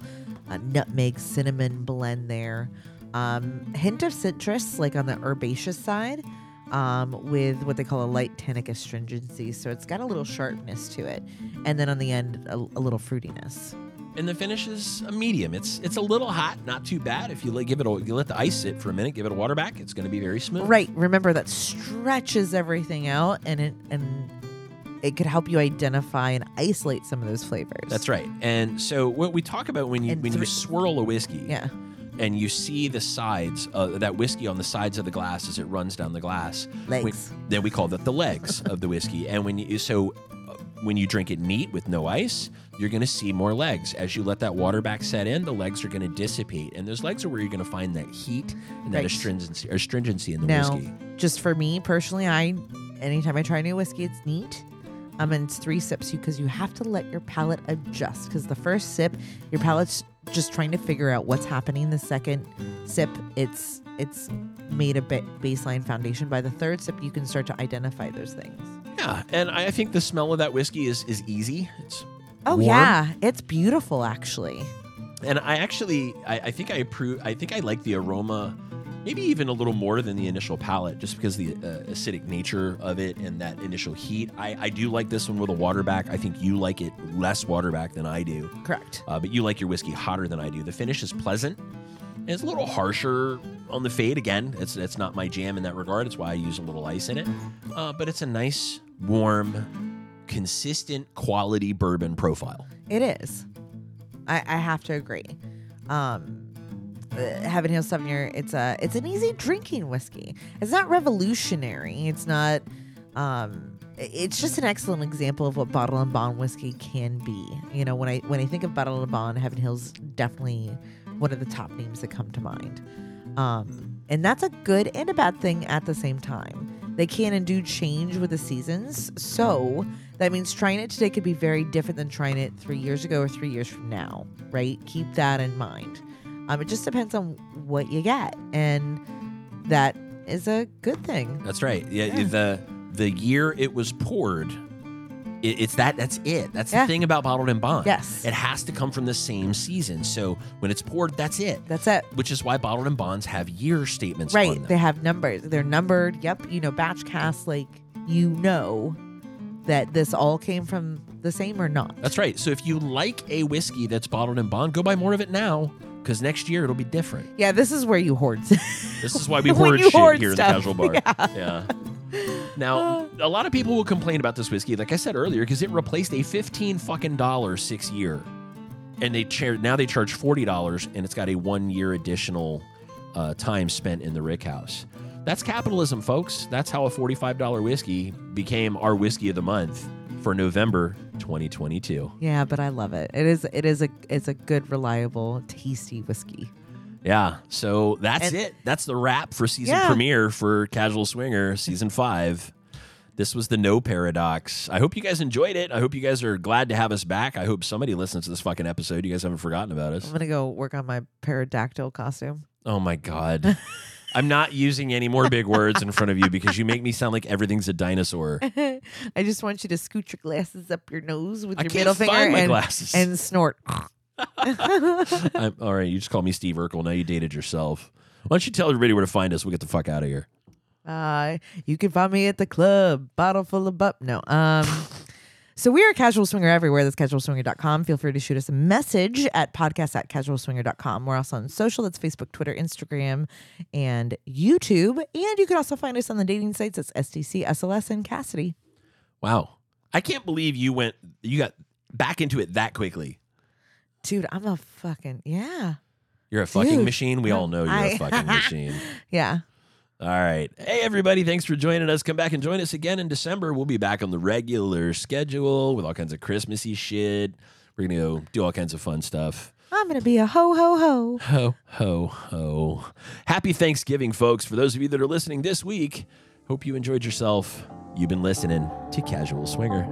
uh, nutmeg cinnamon blend there. Um, hint of citrus, like on the herbaceous side, um, with what they call a light tannic astringency. So it's got a little sharpness to it, and then on the end, a, a little fruitiness. And the finish is a medium. It's it's a little hot, not too bad. If you let, give it a, you let the ice sit for a minute, give it a water back, it's going to be very smooth. Right. Remember that stretches everything out and it and it could help you identify and isolate some of those flavors. That's right. And so what we talk about when you And when you swirl a whiskey, Yeah. and you see the sides, uh, that whiskey on the sides of the glass as it runs down the glass. Legs. we- then we call that the legs of the whiskey. And when you so uh, when you drink it neat with no ice, you're going to see more legs. As you let that water back set in, the legs are going to dissipate, and those legs are where you're going to find that heat and that Right. astringency, astringency in the Now, whiskey. just for me personally, I anytime I try a new whiskey, it's neat. Um, and it's three sips because you have to let your palate adjust. Because the first sip, your palate's just trying to figure out what's happening. The second sip, it's it's made a bit baseline foundation. By the third sip, you can start to identify those things. Yeah, and I I think the smell of that whiskey is is easy. It's Oh warm. yeah, it's beautiful actually. And I actually, I, I think I approve. I think I like the aroma, maybe even a little more than the initial palate, just because the uh, acidic nature of it and that initial heat. I, I do like this one with a water back. I think you like it less water back than I do, Correct. uh, but you like your whiskey hotter than I do. The finish is pleasant. And it's a little harsher on the fade. Again, it's it's not my jam in that regard. It's why I use a little ice in it. Uh, but it's a nice, warm, consistent quality bourbon profile. It is. I, I have to agree. Um, uh, Heaven Hill Seven. It's a it's an easy drinking whiskey. It's not revolutionary. It's not. Um, it's just an excellent example of what bottle and bond whiskey can be. You know, when I when I think of bottle and bond, Heaven Hill's definitely one of the top names that come to mind. Um, and that's a good and a bad thing at the same time. They can and do change with the seasons. So that means trying it today could be very different than trying it three years ago or three years from now, right? Keep that in mind. Um, it just depends on what you get. And that is a good thing. That's right. Yeah, Yeah. the the year it was poured, it, it's that. That's it. That's Yeah. the thing about bottled and bond. Yes. it has to come from the same season. So when it's poured, that's it. That's it. Which is why bottled and bonds have year statements. Right. them. They have numbers. They're numbered. Yep. You know, batch cast, like, you know that this all came from the same or not. That's right. So if you like a whiskey that's bottled in bond, go buy more of it now because next year it'll be different. Yeah, this is where you hoard. This is why we hoard shit hoard here stuff. in the casual bar. Yeah. Yeah. Now, a lot of people will complain about this whiskey, like I said earlier, because it replaced a fifteen fucking dollar six year, and they char- now they charge forty dollars, and it's got a one year additional uh, time spent in the rick house. That's capitalism, folks. That's how a forty-five dollar whiskey became our whiskey of the month for November 2022. yeah, but I love it. It is it is a it's a good, reliable, tasty whiskey. Yeah. So that's And- it. That's the wrap for season Yeah. premiere for Casual Swinger season five. This was the No Paradox. I hope you guys enjoyed it. I hope you guys are glad to have us back. I hope somebody listens to this fucking episode. You guys haven't forgotten about us. I'm gonna go work on my pterodactyl costume. Oh my God. I'm not using any more big words in front of you because you make me sound like everything's a dinosaur. I just want you to scoot your glasses up your nose with I your middle finger my and, glasses. and snort. I'm, all right, you just call me Steve Urkel. Now you dated yourself. Why don't you tell everybody where to find us? We'll get the fuck out of here. Uh, you can find me at the club, bottle full of bup. No. Um, so we are a Casual Swinger everywhere. That's casualswinger.com. Feel free to shoot us a message at podcast at casualswinger.com. We're also on social. That's Facebook, Twitter, Instagram, and YouTube. And you can also find us on the dating sites. That's SDC, SLS, and Kasidie. Wow. I can't believe you went, you got back into it that quickly. Dude, I'm a fucking, yeah. You're a fucking Dude, machine. We all know you're a I- fucking machine. Yeah. All right. Hey, everybody. Thanks for joining us. Come back and join us again in December. We'll be back on the regular schedule with all kinds of Christmassy shit. We're going to go do all kinds of fun stuff. I'm going to be a ho, ho, ho. Ho, ho, ho. Happy Thanksgiving, folks. For those of you that are listening this week, hope you enjoyed yourself. You've been listening to Casual Swinger.